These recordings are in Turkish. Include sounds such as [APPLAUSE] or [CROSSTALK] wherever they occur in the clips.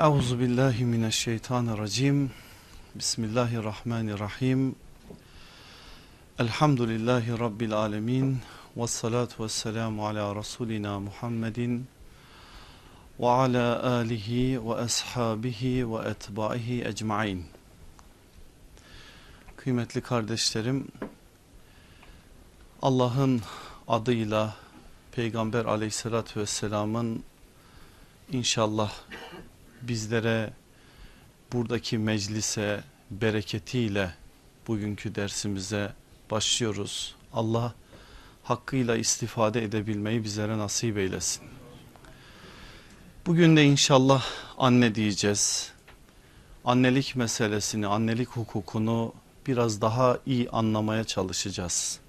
Euzu billahi mineşşeytanirracim. Bismillahirrahmanirrahim. Elhamdülillahi rabbil alamin. Ves salatu vesselamu ala rasulina Muhammedin ve ala alihi ve ashabihi ve etbaihi ecmaîn. Kıymetli kardeşlerim, Allah'ın adıyla Peygamber aleyhissalatü vesselamın inşallah bizlere buradaki meclise bereketiyle bugünkü dersimize başlıyoruz. Allah hakkıyla istifade edebilmeyi bizlere nasip eylesin. Bugün de inşallah anne diyeceğiz. Annelik meselesini, annelik hukukunu biraz daha iyi anlamaya çalışacağız.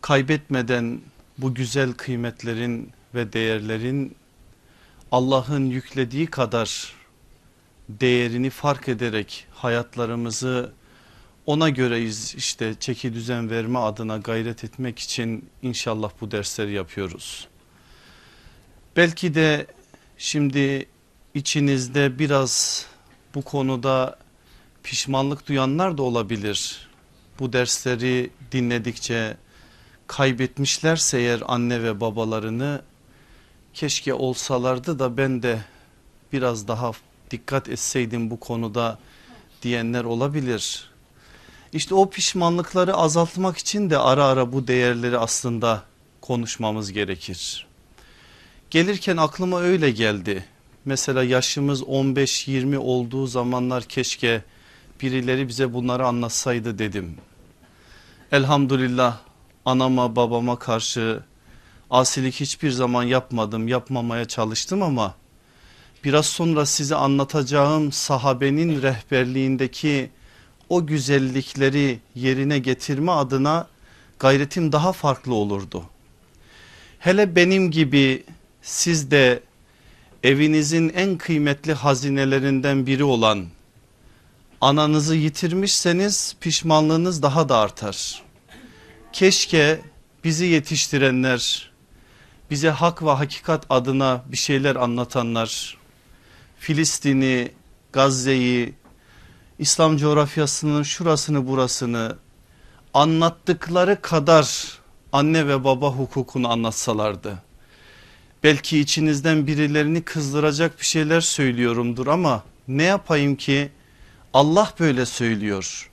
Kaybetmeden bu güzel kıymetlerin ve değerlerin Allah'ın yüklediği kadar değerini fark ederek hayatlarımızı ona göreyiz işte çeki düzen verme adına gayret etmek için inşallah bu dersleri yapıyoruz. Belki de şimdi içinizde biraz bu konuda pişmanlık duyanlar da olabilir. Bu dersleri dinledikçe kaybetmişlerse eğer anne ve babalarını keşke olsalardı da ben de biraz daha dikkat etseydim bu konuda diyenler olabilir. İşte o pişmanlıkları azaltmak için de ara ara bu değerleri aslında konuşmamız gerekir. Gelirken aklıma öyle geldi. Mesela yaşımız 15-20 olduğu zamanlar keşke birileri bize bunları anlatsaydı dedim. Elhamdülillah anama babama karşı asilik hiçbir zaman yapmadım yapmamaya çalıştım ama biraz sonra size anlatacağım sahabenin rehberliğindeki o güzellikleri yerine getirme adına gayretim daha farklı olurdu. Hele benim gibi siz de evinizin en kıymetli hazinelerinden biri olan ananızı yitirmişseniz pişmanlığınız daha da artar. Keşke bizi yetiştirenler bize hak ve hakikat adına bir şeyler anlatanlar Filistin'i, Gazze'yi, İslam coğrafyasının şurasını burasını anlattıkları kadar anne ve baba hukukunu anlatsalardı. Belki içinizden birilerini kızdıracak bir şeyler söylüyorumdur ama ne yapayım ki Allah böyle söylüyor.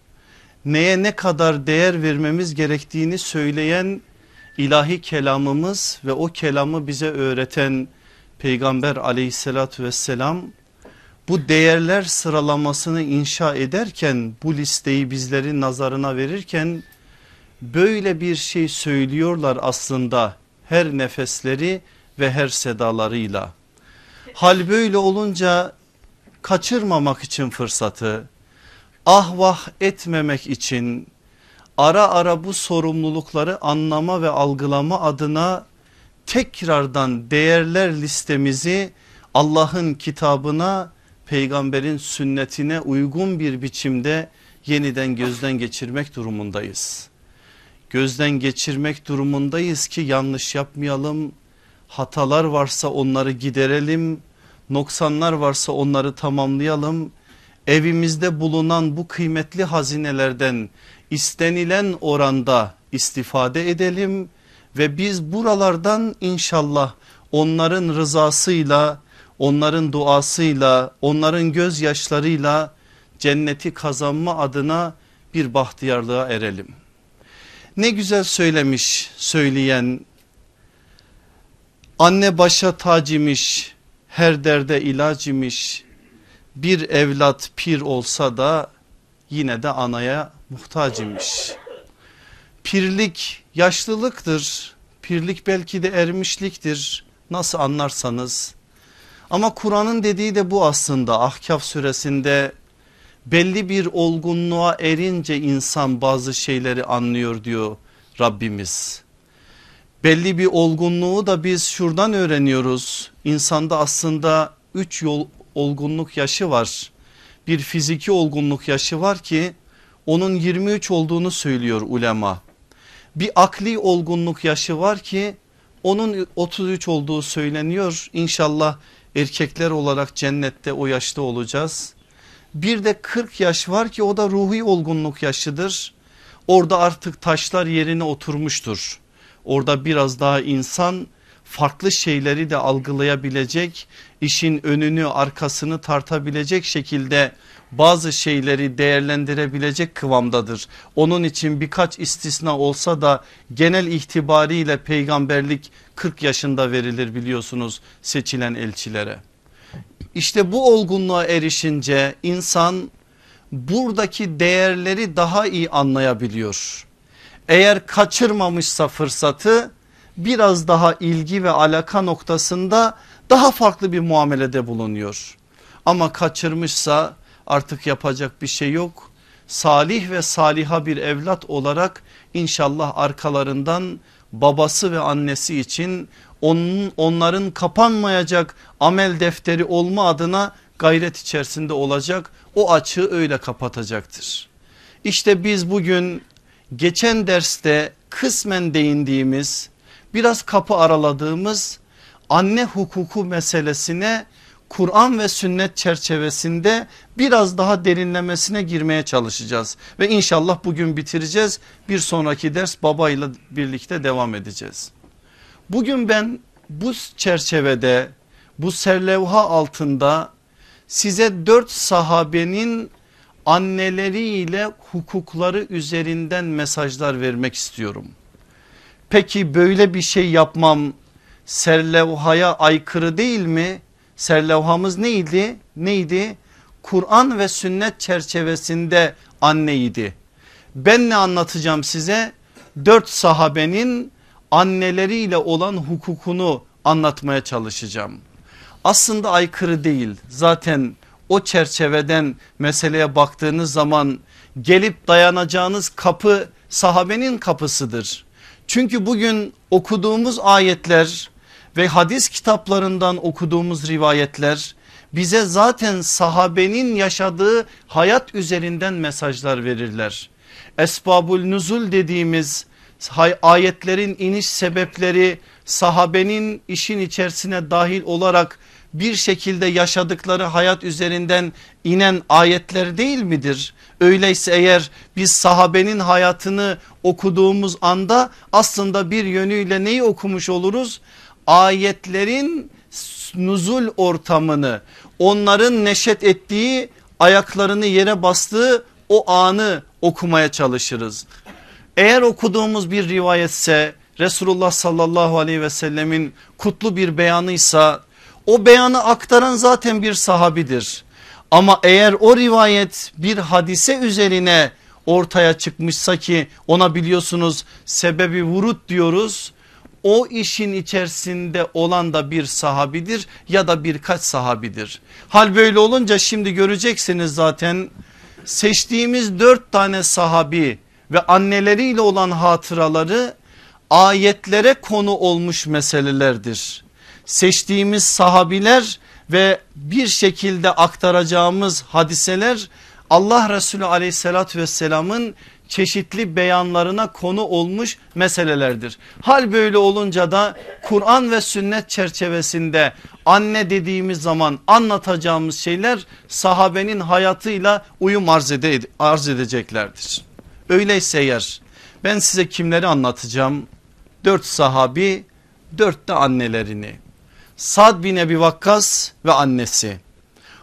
Neye ne kadar değer vermemiz gerektiğini söyleyen ilahi kelamımız ve o kelamı bize öğreten peygamber aleyhissalatü vesselam bu değerler sıralamasını inşa ederken bu listeyi bizlerin nazarına verirken böyle bir şey söylüyorlar aslında her nefesleri ve her sedalarıyla. Hal böyle olunca kaçırmamak için fırsatı ah vah etmemek için ara ara bu sorumlulukları anlama ve algılama adına tekrardan değerler listemizi Allah'ın kitabına peygamberin sünnetine uygun bir biçimde yeniden gözden geçirmek durumundayız. Gözden geçirmek durumundayız ki yanlış yapmayalım. Hatalar varsa onları giderelim. Noksanlar varsa onları tamamlayalım. Evimizde bulunan bu kıymetli hazinelerden istenilen oranda istifade edelim ve biz buralardan inşallah onların rızasıyla onların duasıyla onların gözyaşlarıyla cenneti kazanma adına bir bahtiyarlığa erelim. Ne güzel söylemiş söyleyen anne başa tac imiş her derde ilaç imiş bir evlat pir olsa da yine de anaya muhtaç imiş. Pirlik yaşlılıktır pirlik belki de ermişliktir nasıl anlarsanız ama Kur'an'ın dediği de bu aslında Ahkaf suresinde belli bir olgunluğa erince insan bazı şeyleri anlıyor diyor Rabbimiz. Belli bir olgunluğu da biz şuradan öğreniyoruz. İnsanda aslında üç yol olgunluk yaşı var. Bir fiziki olgunluk yaşı var ki onun 23 olduğunu söylüyor ulema. Bir akli olgunluk yaşı var ki onun 33 olduğu söyleniyor. İnşallah Erkekler olarak cennette o yaşta olacağız. Bir de 40 yaş var ki o da ruhi olgunluk yaşıdır. Orada artık taşlar yerine oturmuştur. Orada biraz daha insan farklı şeyleri de algılayabilecek, işin önünü arkasını tartabilecek şekilde bazı şeyleri değerlendirebilecek kıvamdadır. Onun için birkaç istisna olsa da genel itibariyle peygamberlik 40 yaşında verilir biliyorsunuz seçilen elçilere. İşte bu olgunluğa erişince insan buradaki değerleri daha iyi anlayabiliyor. Eğer kaçırmamışsa fırsatı biraz daha ilgi ve alaka noktasında daha farklı bir muamelede bulunuyor. Ama kaçırmışsa artık yapacak bir şey yok. Salih ve saliha bir evlat olarak inşallah arkalarından babası ve annesi için onun, onların kapanmayacak amel defteri olma adına gayret içerisinde olacak. O açığı öyle kapatacaktır. İşte biz bugün geçen derste kısmen değindiğimiz biraz kapı araladığımız anne hukuku meselesine Kur'an ve sünnet çerçevesinde biraz daha derinlemesine girmeye çalışacağız. Ve inşallah bugün bitireceğiz. Bir sonraki ders babayla birlikte devam edeceğiz. Bugün ben bu çerçevede bu serlevha altında size dört sahabenin anneleriyle hukukları üzerinden mesajlar vermek istiyorum. Peki böyle bir şey yapmam serlevhaya aykırı değil mi? Serlevhamız neydi? Neydi? Kur'an ve sünnet çerçevesinde anneydi. Ben ne anlatacağım size? Dört sahabenin anneleriyle olan hukukunu anlatmaya çalışacağım. Aslında aykırı değil zaten o çerçeveden meseleye baktığınız zaman gelip dayanacağınız kapı sahabenin kapısıdır. Çünkü bugün okuduğumuz ayetler ve hadis kitaplarından okuduğumuz rivayetler bize zaten sahabenin yaşadığı hayat üzerinden mesajlar verirler. Esbabul nuzul dediğimiz ayetlerin iniş sebepleri sahabenin işin içerisine dahil olarak bir şekilde yaşadıkları hayat üzerinden inen ayetler değil midir? Öyleyse eğer biz sahabenin hayatını okuduğumuz anda aslında bir yönüyle neyi okumuş oluruz? Ayetlerin nuzul ortamını onların neşet ettiği ayaklarını yere bastığı o anı okumaya çalışırız. Eğer okuduğumuz bir rivayetse Resulullah sallallahu aleyhi ve sellemin kutlu bir beyanıysa o beyanı aktaran zaten bir sahabidir. Ama eğer o rivayet bir hadise üzerine ortaya çıkmışsa ki ona biliyorsunuz sebebi vurut diyoruz. O işin içerisinde olan da bir sahabidir ya da birkaç sahabidir. Hal böyle olunca şimdi göreceksiniz zaten seçtiğimiz dört tane sahabi ve anneleriyle olan hatıraları ayetlere konu olmuş meselelerdir. Seçtiğimiz sahabiler ve bir şekilde aktaracağımız hadiseler Allah Resulü aleyhissalatü vesselamın çeşitli beyanlarına konu olmuş meselelerdir. Hal böyle olunca da Kur'an ve sünnet çerçevesinde anne dediğimiz zaman anlatacağımız şeyler sahabenin hayatıyla uyum arz, ede, arz edeceklerdir. Öyleyse eğer ben size kimleri anlatacağım? Dört sahabi dört de annelerini. Sad bin Ebi Vakkas ve annesi.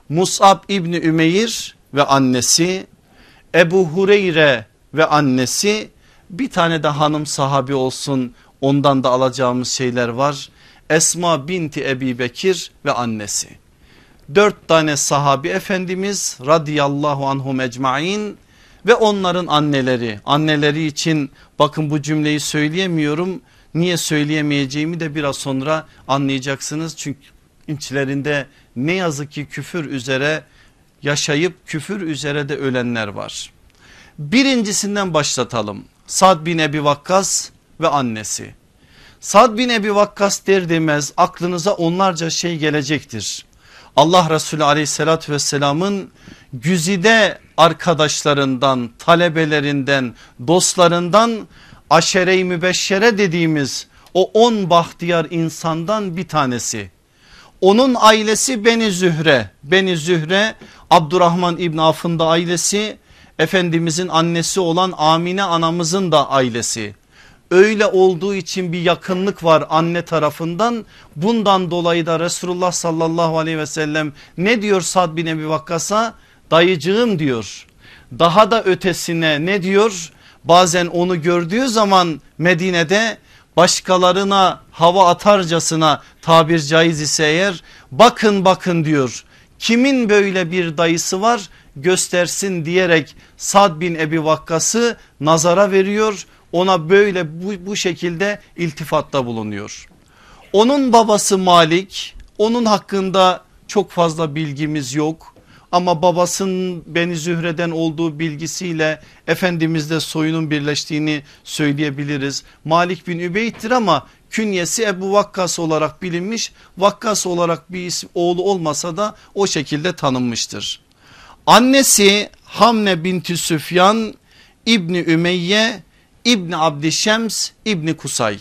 Musab İbni Ümeyr ve annesi. Ebu Hureyre ve annesi. Bir tane de hanım sahabi olsun ondan da alacağımız şeyler var. Esma binti Ebi Bekir ve annesi. Dört tane sahabi efendimiz radıyallahu anhum ecmain ve onların anneleri. Anneleri için bakın bu cümleyi söyleyemiyorum. Niye söyleyemeyeceğimi de biraz sonra anlayacaksınız. Çünkü içlerinde ne yazık ki küfür üzere yaşayıp küfür üzere de ölenler var. Birincisinden başlatalım. Sad bin Ebi Vakkas ve annesi. Sad bin Ebi Vakkas der demez aklınıza onlarca şey gelecektir. Allah Resulü aleyhissalatü vesselamın güzide arkadaşlarından, talebelerinden, dostlarından aşere-i mübeşşere dediğimiz o on bahtiyar insandan bir tanesi. Onun ailesi Beni Zühre. Beni Zühre Abdurrahman İbn Af'ın da ailesi. Efendimizin annesi olan Amine anamızın da ailesi. Öyle olduğu için bir yakınlık var anne tarafından. Bundan dolayı da Resulullah sallallahu aleyhi ve sellem ne diyor Sad bin Ebi Vakkas'a? Dayıcığım diyor. Daha da ötesine ne diyor? Bazen onu gördüğü zaman Medine'de başkalarına hava atarcasına tabir caiz ise eğer bakın bakın diyor. Kimin böyle bir dayısı var göstersin diyerek Sad bin Ebi Vakkas'ı nazara veriyor. Ona böyle bu, bu şekilde iltifatta bulunuyor. Onun babası Malik onun hakkında çok fazla bilgimiz yok. Ama babasının Beni Zühre'den olduğu bilgisiyle Efendimiz'de soyunun birleştiğini söyleyebiliriz. Malik bin Übeyt'tir ama künyesi Ebu Vakkas olarak bilinmiş. Vakkas olarak bir isim, oğlu olmasa da o şekilde tanınmıştır. Annesi Hamne binti Süfyan İbni Ümeyye İbni Abdişems İbni Kusay.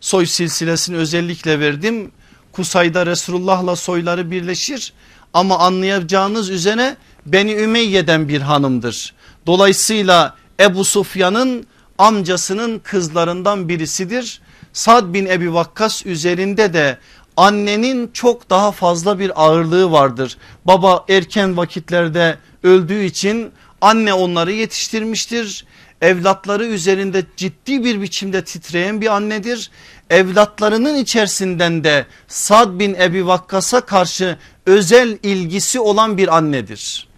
Soy silsilesini özellikle verdim. Kusay'da Resulullah'la soyları birleşir ama anlayacağınız üzere Beni Ümeyye'den bir hanımdır. Dolayısıyla Ebu Sufyan'ın amcasının kızlarından birisidir. Sad bin Ebi Vakkas üzerinde de annenin çok daha fazla bir ağırlığı vardır. Baba erken vakitlerde öldüğü için anne onları yetiştirmiştir. Evlatları üzerinde ciddi bir biçimde titreyen bir annedir. Evlatlarının içerisinden de Sad bin Ebi Vakkas'a karşı özel ilgisi olan bir annedir.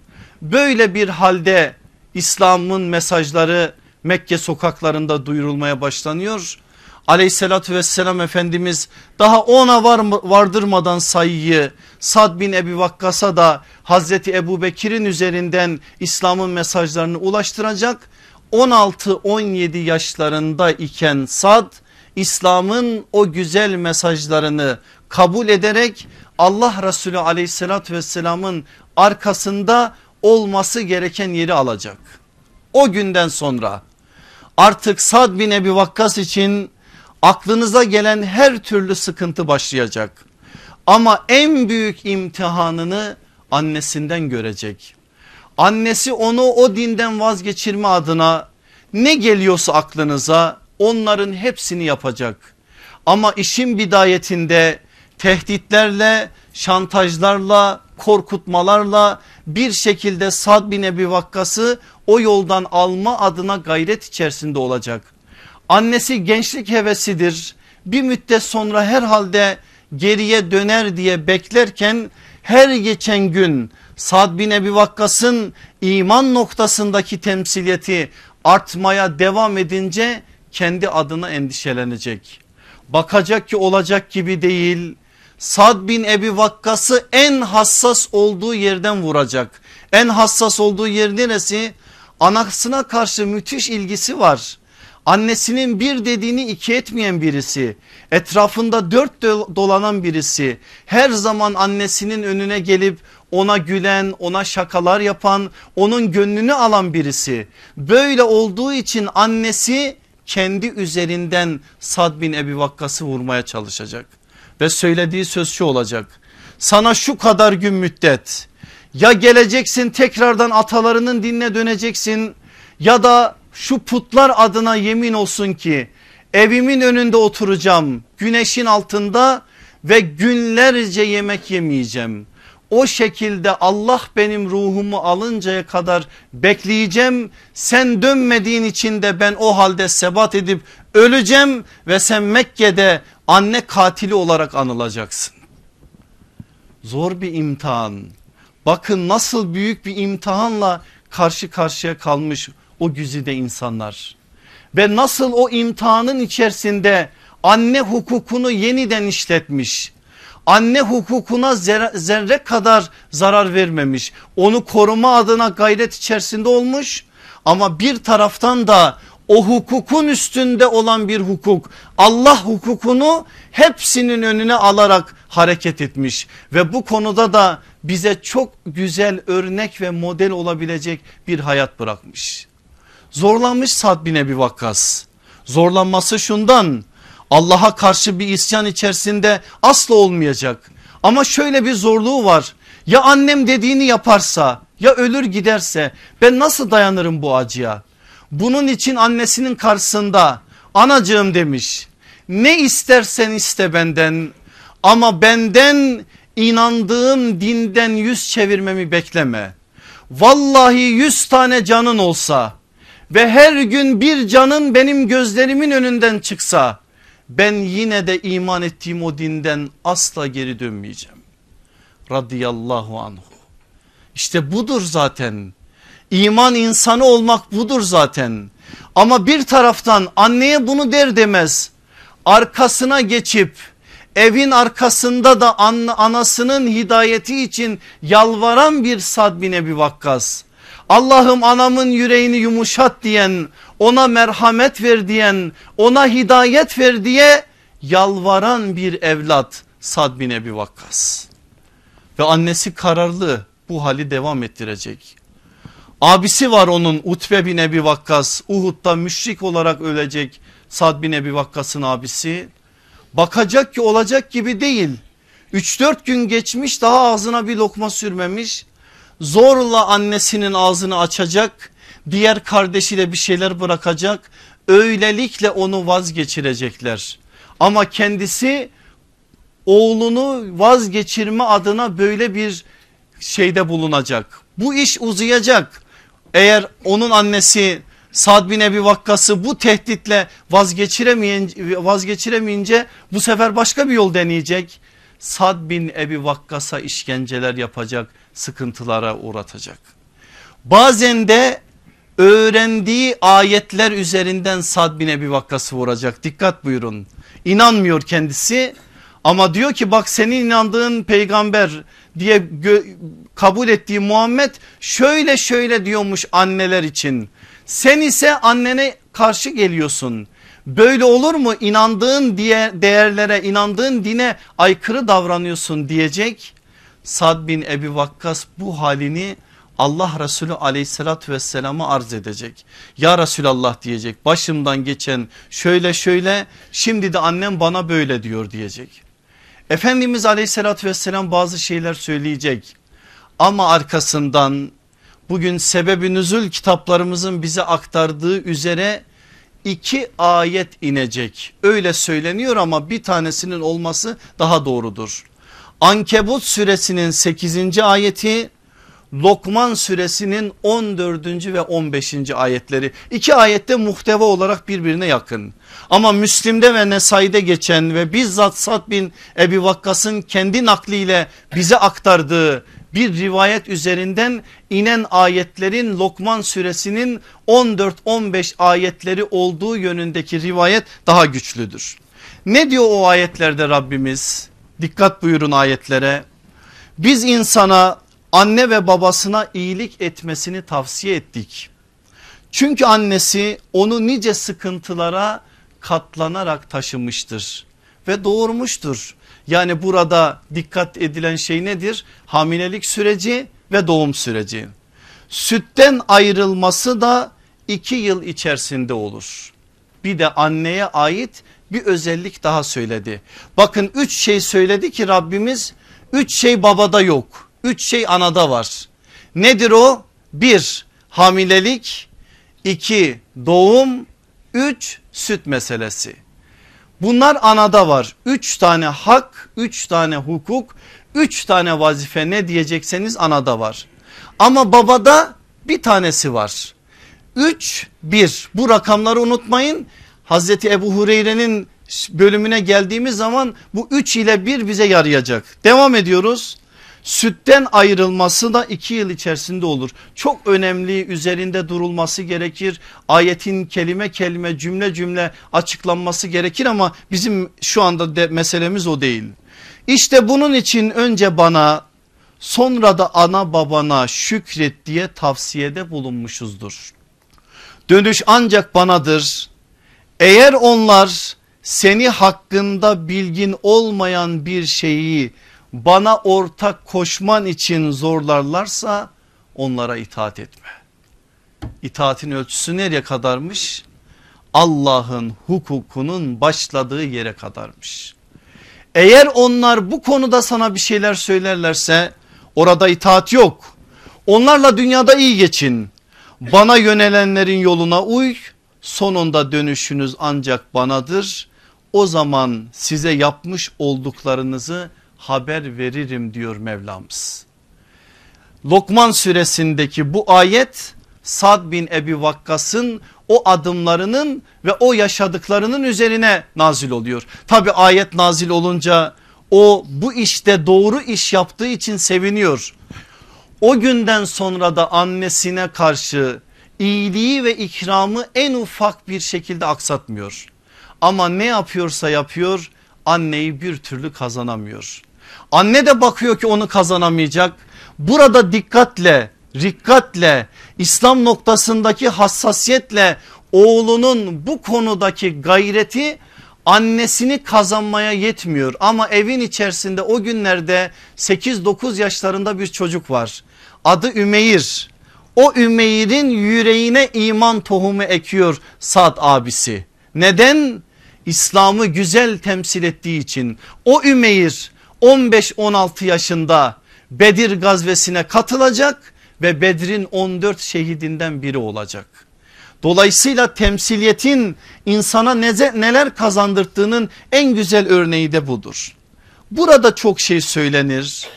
Böyle bir halde İslam'ın mesajları Mekke sokaklarında duyurulmaya başlanıyor. Aleyhissalatü vesselam Efendimiz daha ona var, vardırmadan sayıyı Sad bin Ebi Vakkas'a da Hazreti Ebu Bekir'in üzerinden İslam'ın mesajlarını ulaştıracak. 16-17 yaşlarında iken Sad İslam'ın o güzel mesajlarını kabul ederek Allah Resulü aleyhissalatü vesselamın arkasında olması gereken yeri alacak. O günden sonra artık Sad bin Ebi Vakkas için aklınıza gelen her türlü sıkıntı başlayacak. Ama en büyük imtihanını annesinden görecek. Annesi onu o dinden vazgeçirme adına ne geliyorsa aklınıza onların hepsini yapacak. Ama işin bidayetinde tehditlerle, şantajlarla, korkutmalarla bir şekilde Sad bin Ebi Vakkas'ı o yoldan alma adına gayret içerisinde olacak. Annesi gençlik hevesidir. Bir müddet sonra herhalde geriye döner diye beklerken her geçen gün Sad bin Ebi Vakkas'ın iman noktasındaki temsiliyeti artmaya devam edince kendi adına endişelenecek. Bakacak ki olacak gibi değil. Sad bin Ebi Vakkas'ı en hassas olduğu yerden vuracak. En hassas olduğu yer neresi? Anasına karşı müthiş ilgisi var. Annesinin bir dediğini iki etmeyen birisi. Etrafında dört dolanan birisi. Her zaman annesinin önüne gelip ona gülen, ona şakalar yapan, onun gönlünü alan birisi. Böyle olduğu için annesi kendi üzerinden Sad bin Ebi Vakkas'ı vurmaya çalışacak. Ve söylediği söz şu olacak. Sana şu kadar gün müddet ya geleceksin tekrardan atalarının dinine döneceksin ya da şu putlar adına yemin olsun ki evimin önünde oturacağım güneşin altında ve günlerce yemek yemeyeceğim. O şekilde Allah benim ruhumu alıncaya kadar bekleyeceğim. Sen dönmediğin için de ben o halde sebat edip öleceğim ve sen Mekke'de anne katili olarak anılacaksın. Zor bir imtihan. Bakın nasıl büyük bir imtihanla karşı karşıya kalmış o güzide insanlar. Ve nasıl o imtihanın içerisinde anne hukukunu yeniden işletmiş anne hukukuna zerre, kadar zarar vermemiş. Onu koruma adına gayret içerisinde olmuş ama bir taraftan da o hukukun üstünde olan bir hukuk Allah hukukunu hepsinin önüne alarak hareket etmiş ve bu konuda da bize çok güzel örnek ve model olabilecek bir hayat bırakmış. Zorlanmış Sad bin Ebi Vakkas zorlanması şundan Allah'a karşı bir isyan içerisinde asla olmayacak. Ama şöyle bir zorluğu var. Ya annem dediğini yaparsa ya ölür giderse ben nasıl dayanırım bu acıya? Bunun için annesinin karşısında anacığım demiş. Ne istersen iste benden ama benden inandığım dinden yüz çevirmemi bekleme. Vallahi yüz tane canın olsa ve her gün bir canın benim gözlerimin önünden çıksa ben yine de iman ettiğim o dinden asla geri dönmeyeceğim. Radıyallahu anhu. İşte budur zaten. İman insanı olmak budur zaten. Ama bir taraftan anneye bunu der demez arkasına geçip evin arkasında da an, anasının hidayeti için yalvaran bir Sad bin Ebi Vakkas. Allah'ım anamın yüreğini yumuşat diyen ona merhamet ver diyen ona hidayet ver diye yalvaran bir evlat Sad bin Ebi Vakkas. Ve annesi kararlı bu hali devam ettirecek. Abisi var onun Utbe bin Ebi Vakkas Uhud'da müşrik olarak ölecek Sad bin Ebi Vakkas'ın abisi. Bakacak ki olacak gibi değil. 3-4 gün geçmiş daha ağzına bir lokma sürmemiş. Zorla annesinin ağzını açacak. Diğer kardeşiyle bir şeyler bırakacak. Öylelikle onu vazgeçirecekler. Ama kendisi oğlunu vazgeçirme adına böyle bir şeyde bulunacak. Bu iş uzayacak. Eğer onun annesi Sad bin Ebi Vakkas'ı bu tehditle vazgeçiremeyince, vazgeçiremeyince bu sefer başka bir yol deneyecek. Sad bin Ebi Vakkas'a işkenceler yapacak sıkıntılara uğratacak. Bazen de öğrendiği ayetler üzerinden Sad bin Ebi Vakkas'ı vuracak dikkat buyurun. İnanmıyor kendisi ama diyor ki bak senin inandığın peygamber diye kabul ettiği Muhammed şöyle şöyle diyormuş anneler için. Sen ise annene karşı geliyorsun. Böyle olur mu inandığın diye değerlere inandığın dine aykırı davranıyorsun diyecek. Sad bin Ebi Vakkas bu halini Allah Resulü aleyhissalatü vesselama arz edecek. Ya Resulallah diyecek başımdan geçen şöyle şöyle şimdi de annem bana böyle diyor diyecek. Efendimiz aleyhissalatü vesselam bazı şeyler söyleyecek ama arkasından bugün sebebi nüzul kitaplarımızın bize aktardığı üzere iki ayet inecek. Öyle söyleniyor ama bir tanesinin olması daha doğrudur. Ankebut suresinin 8. ayeti Lokman suresinin 14. ve 15. ayetleri. İki ayette muhteva olarak birbirine yakın. Ama Müslim'de ve Nesai'de geçen ve bizzat Sad bin Ebi Vakkas'ın kendi nakliyle bize aktardığı bir rivayet üzerinden inen ayetlerin Lokman suresinin 14-15 ayetleri olduğu yönündeki rivayet daha güçlüdür. Ne diyor o ayetlerde Rabbimiz? Dikkat buyurun ayetlere. Biz insana anne ve babasına iyilik etmesini tavsiye ettik. Çünkü annesi onu nice sıkıntılara katlanarak taşımıştır ve doğurmuştur. Yani burada dikkat edilen şey nedir? Hamilelik süreci ve doğum süreci. Sütten ayrılması da iki yıl içerisinde olur. Bir de anneye ait bir özellik daha söyledi. Bakın üç şey söyledi ki Rabbimiz üç şey babada yok. Üç şey anada var. Nedir o? Bir hamilelik, iki doğum, üç süt meselesi. Bunlar anada var. Üç tane hak, üç tane hukuk, üç tane vazife ne diyecekseniz anada var. Ama babada bir tanesi var. Üç, bir bu rakamları unutmayın. Hazreti Ebu Hureyre'nin bölümüne geldiğimiz zaman bu üç ile bir bize yarayacak. Devam ediyoruz. Sütten ayrılması da iki yıl içerisinde olur. Çok önemli üzerinde durulması gerekir. Ayetin kelime kelime cümle cümle açıklanması gerekir ama bizim şu anda de meselemiz o değil. İşte bunun için önce bana sonra da ana babana şükret diye tavsiyede bulunmuşuzdur. Dönüş ancak banadır. Eğer onlar seni hakkında bilgin olmayan bir şeyi bana ortak koşman için zorlarlarsa onlara itaat etme. İtaatin ölçüsü nereye kadarmış? Allah'ın hukukunun başladığı yere kadarmış. Eğer onlar bu konuda sana bir şeyler söylerlerse orada itaat yok. Onlarla dünyada iyi geçin. Bana yönelenlerin yoluna uy. Sonunda dönüşünüz ancak banadır. O zaman size yapmış olduklarınızı haber veririm diyor Mevlamız. Lokman suresindeki bu ayet Sad bin Ebi Vakkas'ın o adımlarının ve o yaşadıklarının üzerine nazil oluyor. Tabi ayet nazil olunca o bu işte doğru iş yaptığı için seviniyor. O günden sonra da annesine karşı iyiliği ve ikramı en ufak bir şekilde aksatmıyor. Ama ne yapıyorsa yapıyor anneyi bir türlü kazanamıyor. Anne de bakıyor ki onu kazanamayacak. Burada dikkatle, rikkatle, İslam noktasındaki hassasiyetle oğlunun bu konudaki gayreti annesini kazanmaya yetmiyor ama evin içerisinde o günlerde 8-9 yaşlarında bir çocuk var. Adı Ümeyr. O Ümeyr'in yüreğine iman tohumu ekiyor Sad abisi. Neden? İslam'ı güzel temsil ettiği için. O Ümeyr 15-16 yaşında Bedir gazvesine katılacak ve Bedir'in 14 şehidinden biri olacak. Dolayısıyla temsiliyetin insana neler kazandırdığının en güzel örneği de budur. Burada çok şey söylenir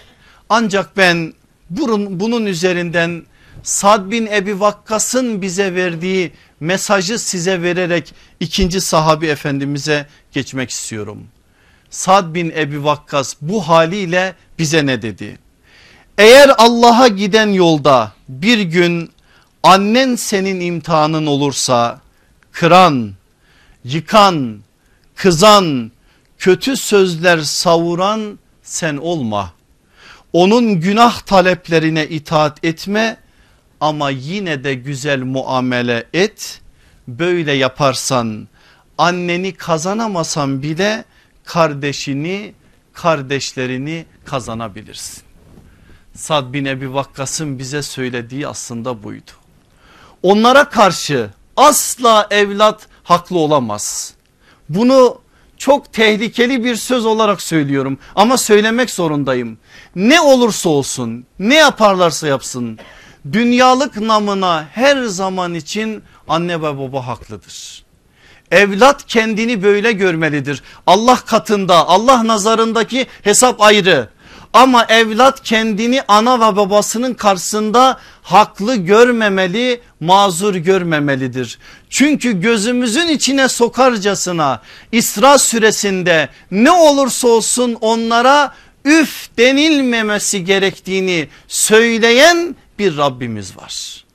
ancak ben bunun, üzerinden Sad bin Ebi Vakkas'ın bize verdiği mesajı size vererek ikinci sahabi efendimize geçmek istiyorum. Sad bin Ebi Vakkas bu haliyle bize ne dedi? Eğer Allah'a giden yolda bir gün annen senin imtihanın olursa kıran, yıkan, kızan, kötü sözler savuran sen olma. Onun günah taleplerine itaat etme ama yine de güzel muamele et. Böyle yaparsan anneni kazanamasan bile kardeşini kardeşlerini kazanabilirsin. Sad bin Ebi Vakkas'ın bize söylediği aslında buydu. Onlara karşı asla evlat haklı olamaz. Bunu çok tehlikeli bir söz olarak söylüyorum ama söylemek zorundayım. Ne olursa olsun ne yaparlarsa yapsın dünyalık namına her zaman için anne ve baba haklıdır. Evlat kendini böyle görmelidir. Allah katında Allah nazarındaki hesap ayrı. Ama evlat kendini ana ve babasının karşısında haklı görmemeli, mazur görmemelidir. Çünkü gözümüzün içine sokarcasına İsra süresinde ne olursa olsun onlara üf denilmemesi gerektiğini söyleyen bir Rabbimiz var.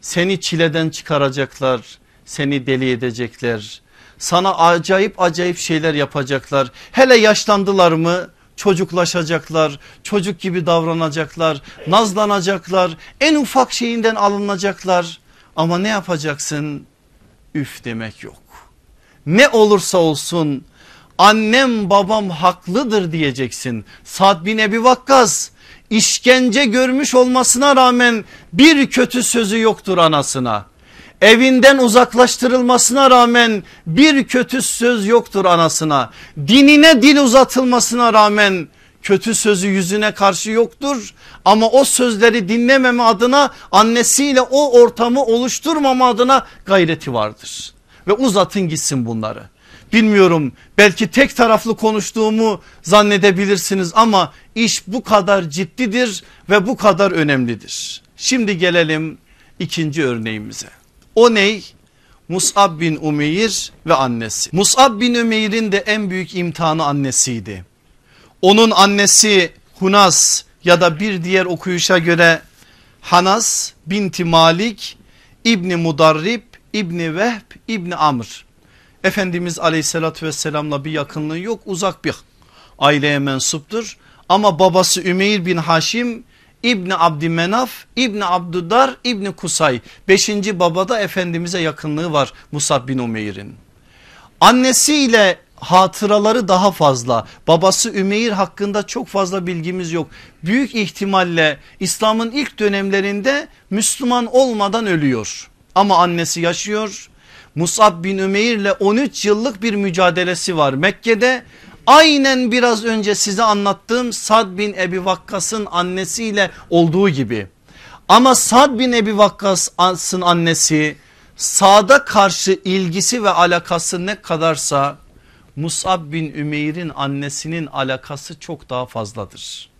Seni çileden çıkaracaklar, seni deli edecekler. Sana acayip acayip şeyler yapacaklar. Hele yaşlandılar mı çocuklaşacaklar, çocuk gibi davranacaklar, nazlanacaklar, en ufak şeyinden alınacaklar. Ama ne yapacaksın? Üf demek yok. Ne olursa olsun annem babam haklıdır diyeceksin. Sad bin Ebi Vakkas işkence görmüş olmasına rağmen bir kötü sözü yoktur anasına. Evinden uzaklaştırılmasına rağmen bir kötü söz yoktur anasına. Dinine dil uzatılmasına rağmen kötü sözü yüzüne karşı yoktur. Ama o sözleri dinlememe adına annesiyle o ortamı oluşturmama adına gayreti vardır. Ve uzatın gitsin bunları. Bilmiyorum belki tek taraflı konuştuğumu zannedebilirsiniz ama iş bu kadar ciddidir ve bu kadar önemlidir. Şimdi gelelim ikinci örneğimize. O ney? Mus'ab bin Umeyr ve annesi. Mus'ab bin Umeyr'in de en büyük imtihanı annesiydi. Onun annesi Hunas ya da bir diğer okuyuşa göre Hanas binti Malik İbni Mudarrib İbni Vehb İbni Amr. Efendimiz aleyhissalatü vesselamla bir yakınlığı yok uzak bir aileye mensuptur. Ama babası Ümeyr bin Haşim İbni Abdümenaf, İbni Abdüdar, İbni Kusay. Beşinci babada Efendimiz'e yakınlığı var Musab bin Umeyr'in. Annesiyle hatıraları daha fazla. Babası Ümeyr hakkında çok fazla bilgimiz yok. Büyük ihtimalle İslam'ın ilk dönemlerinde Müslüman olmadan ölüyor. Ama annesi yaşıyor. Musab bin Ümeyr ile 13 yıllık bir mücadelesi var Mekke'de Aynen biraz önce size anlattığım Sad bin Ebi Vakkas'ın annesiyle olduğu gibi. Ama Sad bin Ebi Vakkas'ın annesi Sad'a karşı ilgisi ve alakası ne kadarsa Musab bin Ümeyr'in annesinin alakası çok daha fazladır.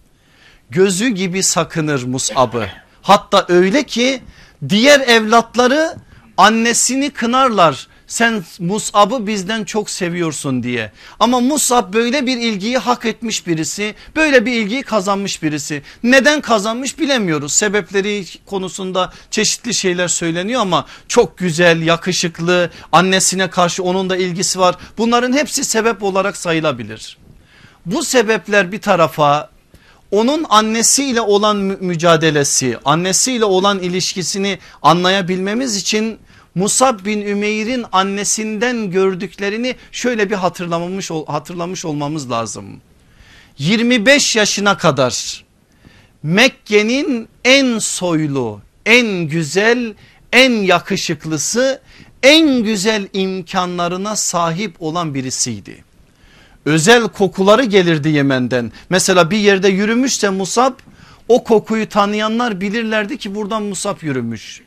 Gözü gibi sakınır Musab'ı. Hatta öyle ki diğer evlatları annesini kınarlar sen Musab'ı bizden çok seviyorsun diye. Ama Musab böyle bir ilgiyi hak etmiş birisi böyle bir ilgiyi kazanmış birisi. Neden kazanmış bilemiyoruz sebepleri konusunda çeşitli şeyler söyleniyor ama çok güzel yakışıklı annesine karşı onun da ilgisi var. Bunların hepsi sebep olarak sayılabilir. Bu sebepler bir tarafa onun annesiyle olan mücadelesi annesiyle olan ilişkisini anlayabilmemiz için Musab bin Ümeyr'in annesinden gördüklerini şöyle bir hatırlamamış, hatırlamış olmamız lazım. 25 yaşına kadar Mekke'nin en soylu, en güzel, en yakışıklısı, en güzel imkanlarına sahip olan birisiydi. Özel kokuları gelirdi Yemen'den. Mesela bir yerde yürümüşse Musab o kokuyu tanıyanlar bilirlerdi ki buradan Musab yürümüş.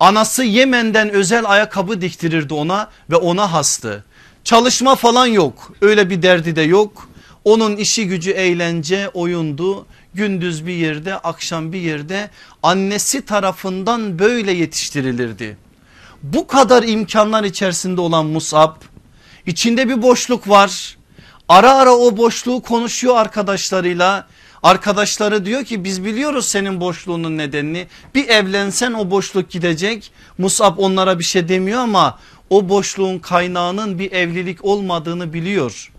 Anası Yemen'den özel ayakkabı diktirirdi ona ve ona hastı. Çalışma falan yok öyle bir derdi de yok. Onun işi gücü eğlence oyundu gündüz bir yerde akşam bir yerde annesi tarafından böyle yetiştirilirdi. Bu kadar imkanlar içerisinde olan Musab içinde bir boşluk var. Ara ara o boşluğu konuşuyor arkadaşlarıyla Arkadaşları diyor ki biz biliyoruz senin boşluğunun nedenini. Bir evlensen o boşluk gidecek. Musab onlara bir şey demiyor ama o boşluğun kaynağının bir evlilik olmadığını biliyor.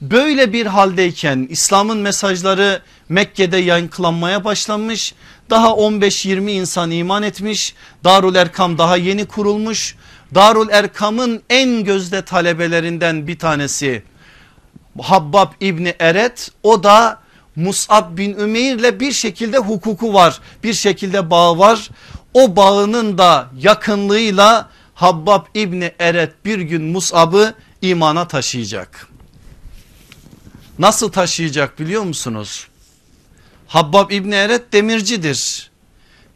Böyle bir haldeyken İslam'ın mesajları Mekke'de yankılanmaya başlamış. Daha 15-20 insan iman etmiş. Darul Erkam daha yeni kurulmuş. Darul Erkam'ın en gözde talebelerinden bir tanesi Habbab İbni Eret o da Mus'ab bin Ümeyr ile bir şekilde hukuku var bir şekilde bağı var. O bağının da yakınlığıyla Habbab İbni Eret bir gün Mus'ab'ı imana taşıyacak. Nasıl taşıyacak biliyor musunuz? Habbab İbni Eret demircidir.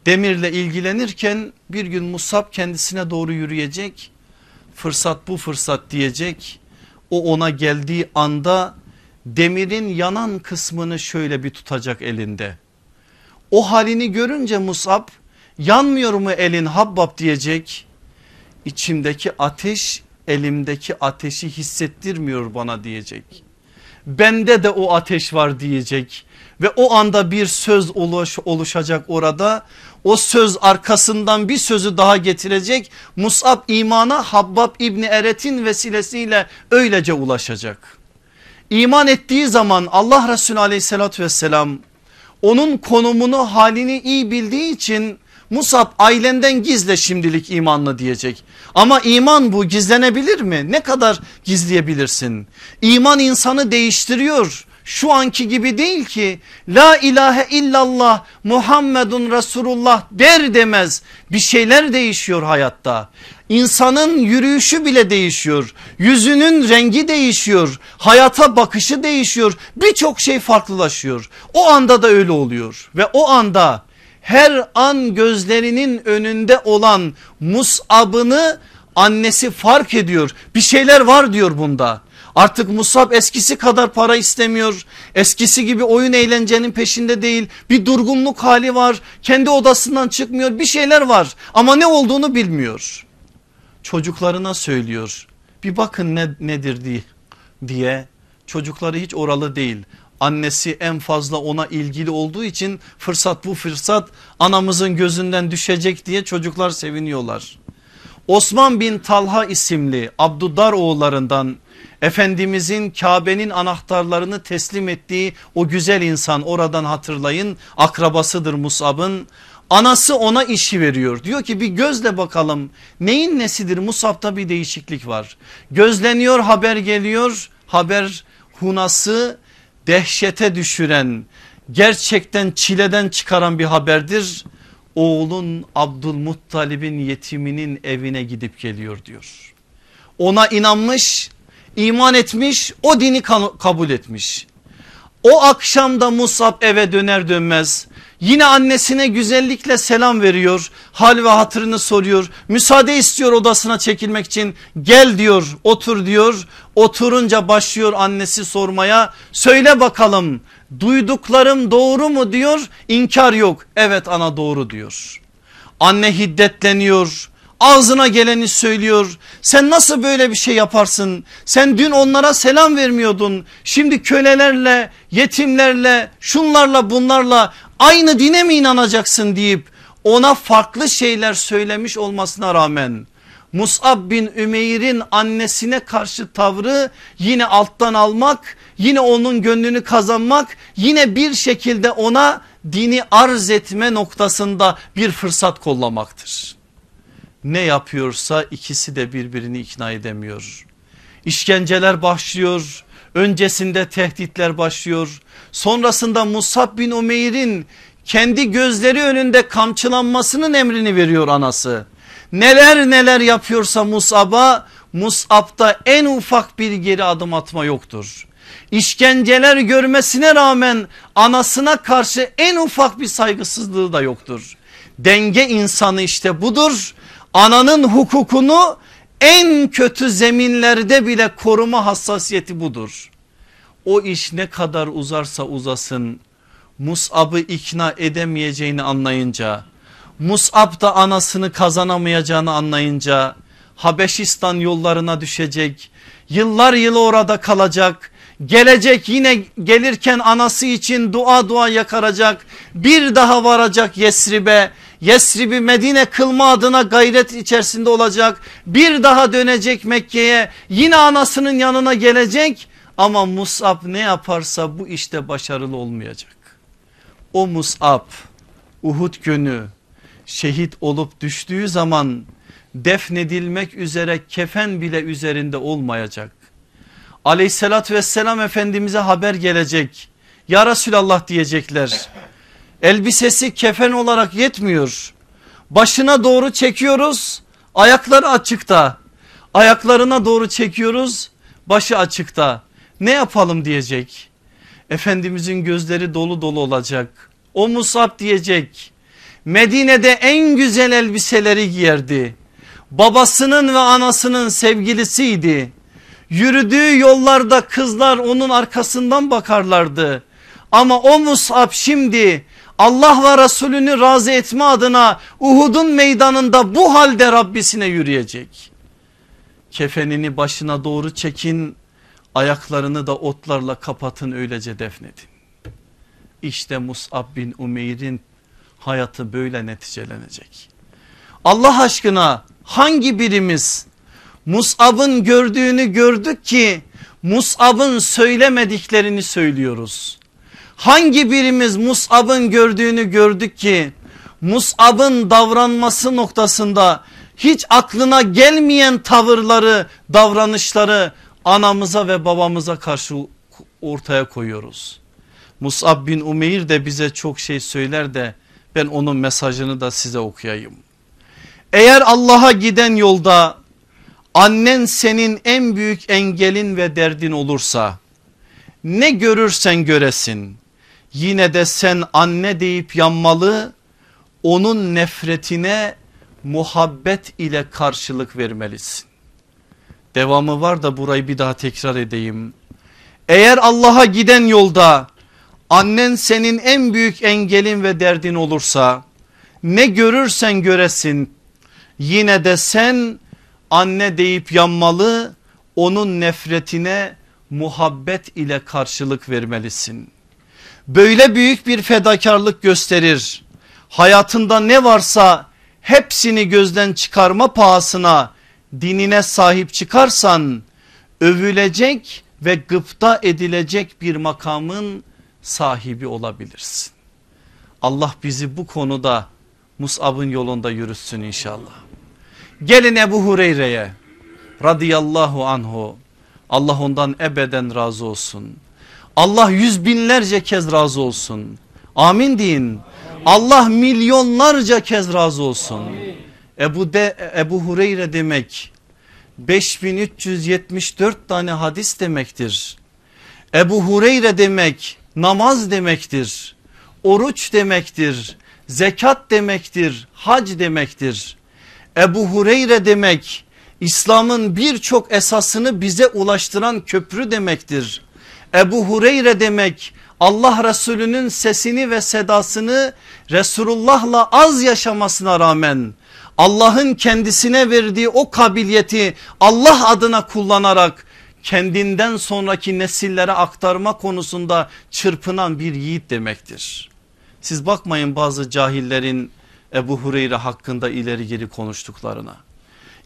Demirle ilgilenirken bir gün Musab kendisine doğru yürüyecek. Fırsat bu fırsat diyecek. O ona geldiği anda demirin yanan kısmını şöyle bir tutacak elinde. O halini görünce Musab yanmıyor mu elin Habbab diyecek. İçimdeki ateş elimdeki ateşi hissettirmiyor bana diyecek. Bende de o ateş var diyecek ve o anda bir söz oluş, oluşacak orada. O söz arkasından bir sözü daha getirecek. Musab imana Habbab İbni Eret'in vesilesiyle öylece ulaşacak. İman ettiği zaman Allah Resulü aleyhissalatü vesselam onun konumunu halini iyi bildiği için Musab ailenden gizle şimdilik imanlı diyecek. Ama iman bu gizlenebilir mi? Ne kadar gizleyebilirsin? İman insanı değiştiriyor. Şu anki gibi değil ki la ilahe illallah Muhammedun Resulullah der demez bir şeyler değişiyor hayatta. İnsanın yürüyüşü bile değişiyor. Yüzünün rengi değişiyor. Hayata bakışı değişiyor. Birçok şey farklılaşıyor. O anda da öyle oluyor. Ve o anda her an gözlerinin önünde olan Mus'ab'ını annesi fark ediyor. Bir şeyler var diyor bunda. Artık Musab eskisi kadar para istemiyor. Eskisi gibi oyun eğlencenin peşinde değil. Bir durgunluk hali var. Kendi odasından çıkmıyor. Bir şeyler var ama ne olduğunu bilmiyor çocuklarına söylüyor. Bir bakın ne, nedir diye, çocukları hiç oralı değil. Annesi en fazla ona ilgili olduğu için fırsat bu fırsat anamızın gözünden düşecek diye çocuklar seviniyorlar. Osman bin Talha isimli Abdudar oğullarından Efendimizin Kabe'nin anahtarlarını teslim ettiği o güzel insan oradan hatırlayın akrabasıdır Musab'ın Anası ona işi veriyor. Diyor ki bir gözle bakalım neyin nesidir Musab'da bir değişiklik var. Gözleniyor haber geliyor haber hunası dehşete düşüren gerçekten çileden çıkaran bir haberdir. Oğlun Abdülmuttalib'in yetiminin evine gidip geliyor diyor. Ona inanmış iman etmiş o dini kabul etmiş. O akşamda Musab eve döner dönmez yine annesine güzellikle selam veriyor. Hal ve hatırını soruyor. Müsaade istiyor odasına çekilmek için. Gel diyor otur diyor. Oturunca başlıyor annesi sormaya. Söyle bakalım duyduklarım doğru mu diyor. İnkar yok. Evet ana doğru diyor. Anne hiddetleniyor ağzına geleni söylüyor. Sen nasıl böyle bir şey yaparsın? Sen dün onlara selam vermiyordun. Şimdi kölelerle, yetimlerle, şunlarla bunlarla aynı dine mi inanacaksın deyip ona farklı şeyler söylemiş olmasına rağmen Mus'ab bin Ümeyr'in annesine karşı tavrı yine alttan almak, yine onun gönlünü kazanmak, yine bir şekilde ona dini arz etme noktasında bir fırsat kollamaktır ne yapıyorsa ikisi de birbirini ikna edemiyor. İşkenceler başlıyor. Öncesinde tehditler başlıyor. Sonrasında Musab bin Umeyr'in kendi gözleri önünde kamçılanmasının emrini veriyor anası. Neler neler yapıyorsa Musab'a Musab'da en ufak bir geri adım atma yoktur. İşkenceler görmesine rağmen anasına karşı en ufak bir saygısızlığı da yoktur. Denge insanı işte budur Ananın hukukunu en kötü zeminlerde bile koruma hassasiyeti budur. O iş ne kadar uzarsa uzasın Mus'ab'ı ikna edemeyeceğini anlayınca Mus'ab da anasını kazanamayacağını anlayınca Habeşistan yollarına düşecek yıllar yılı orada kalacak gelecek yine gelirken anası için dua dua yakaracak bir daha varacak Yesrib'e Yesrib'i Medine kılma adına gayret içerisinde olacak. Bir daha dönecek Mekke'ye yine anasının yanına gelecek. Ama Musab ne yaparsa bu işte başarılı olmayacak. O Musab Uhud günü şehit olup düştüğü zaman defnedilmek üzere kefen bile üzerinde olmayacak. Aleyhissalatü vesselam Efendimiz'e haber gelecek. Ya Resulallah diyecekler. Elbisesi kefen olarak yetmiyor. Başına doğru çekiyoruz ayakları açıkta. Ayaklarına doğru çekiyoruz başı açıkta. Ne yapalım diyecek. Efendimizin gözleri dolu dolu olacak. O Musab diyecek. Medine'de en güzel elbiseleri giyerdi. Babasının ve anasının sevgilisiydi. Yürüdüğü yollarda kızlar onun arkasından bakarlardı. Ama o Musab şimdi Allah ve Resulünü razı etme adına Uhud'un meydanında bu halde Rabbisine yürüyecek. Kefenini başına doğru çekin ayaklarını da otlarla kapatın öylece defnedin. İşte Mus'ab bin Umeyr'in hayatı böyle neticelenecek. Allah aşkına hangi birimiz Mus'ab'ın gördüğünü gördük ki Mus'ab'ın söylemediklerini söylüyoruz. Hangi birimiz Mus'ab'ın gördüğünü gördük ki Mus'ab'ın davranması noktasında hiç aklına gelmeyen tavırları davranışları anamıza ve babamıza karşı ortaya koyuyoruz. Mus'ab bin Umeyr de bize çok şey söyler de ben onun mesajını da size okuyayım. Eğer Allah'a giden yolda annen senin en büyük engelin ve derdin olursa ne görürsen göresin yine de sen anne deyip yanmalı onun nefretine muhabbet ile karşılık vermelisin. Devamı var da burayı bir daha tekrar edeyim. Eğer Allah'a giden yolda annen senin en büyük engelin ve derdin olursa ne görürsen göresin yine de sen anne deyip yanmalı onun nefretine muhabbet ile karşılık vermelisin böyle büyük bir fedakarlık gösterir. Hayatında ne varsa hepsini gözden çıkarma pahasına dinine sahip çıkarsan övülecek ve gıpta edilecek bir makamın sahibi olabilirsin. Allah bizi bu konuda Mus'ab'ın yolunda yürütsün inşallah. Gelin Ebu Hureyre'ye radıyallahu anhu Allah ondan ebeden razı olsun. Allah yüz binlerce kez razı olsun. Amin deyin. Allah milyonlarca kez razı olsun. Ebu, de, Ebu Hureyre demek 5374 tane hadis demektir. Ebu Hureyre demek namaz demektir. Oruç demektir. Zekat demektir. Hac demektir. Ebu Hureyre demek İslam'ın birçok esasını bize ulaştıran köprü demektir. Ebu Hureyre demek Allah Resulü'nün sesini ve sedasını Resulullah'la az yaşamasına rağmen Allah'ın kendisine verdiği o kabiliyeti Allah adına kullanarak kendinden sonraki nesillere aktarma konusunda çırpınan bir yiğit demektir. Siz bakmayın bazı cahillerin Ebu Hureyre hakkında ileri geri konuştuklarına.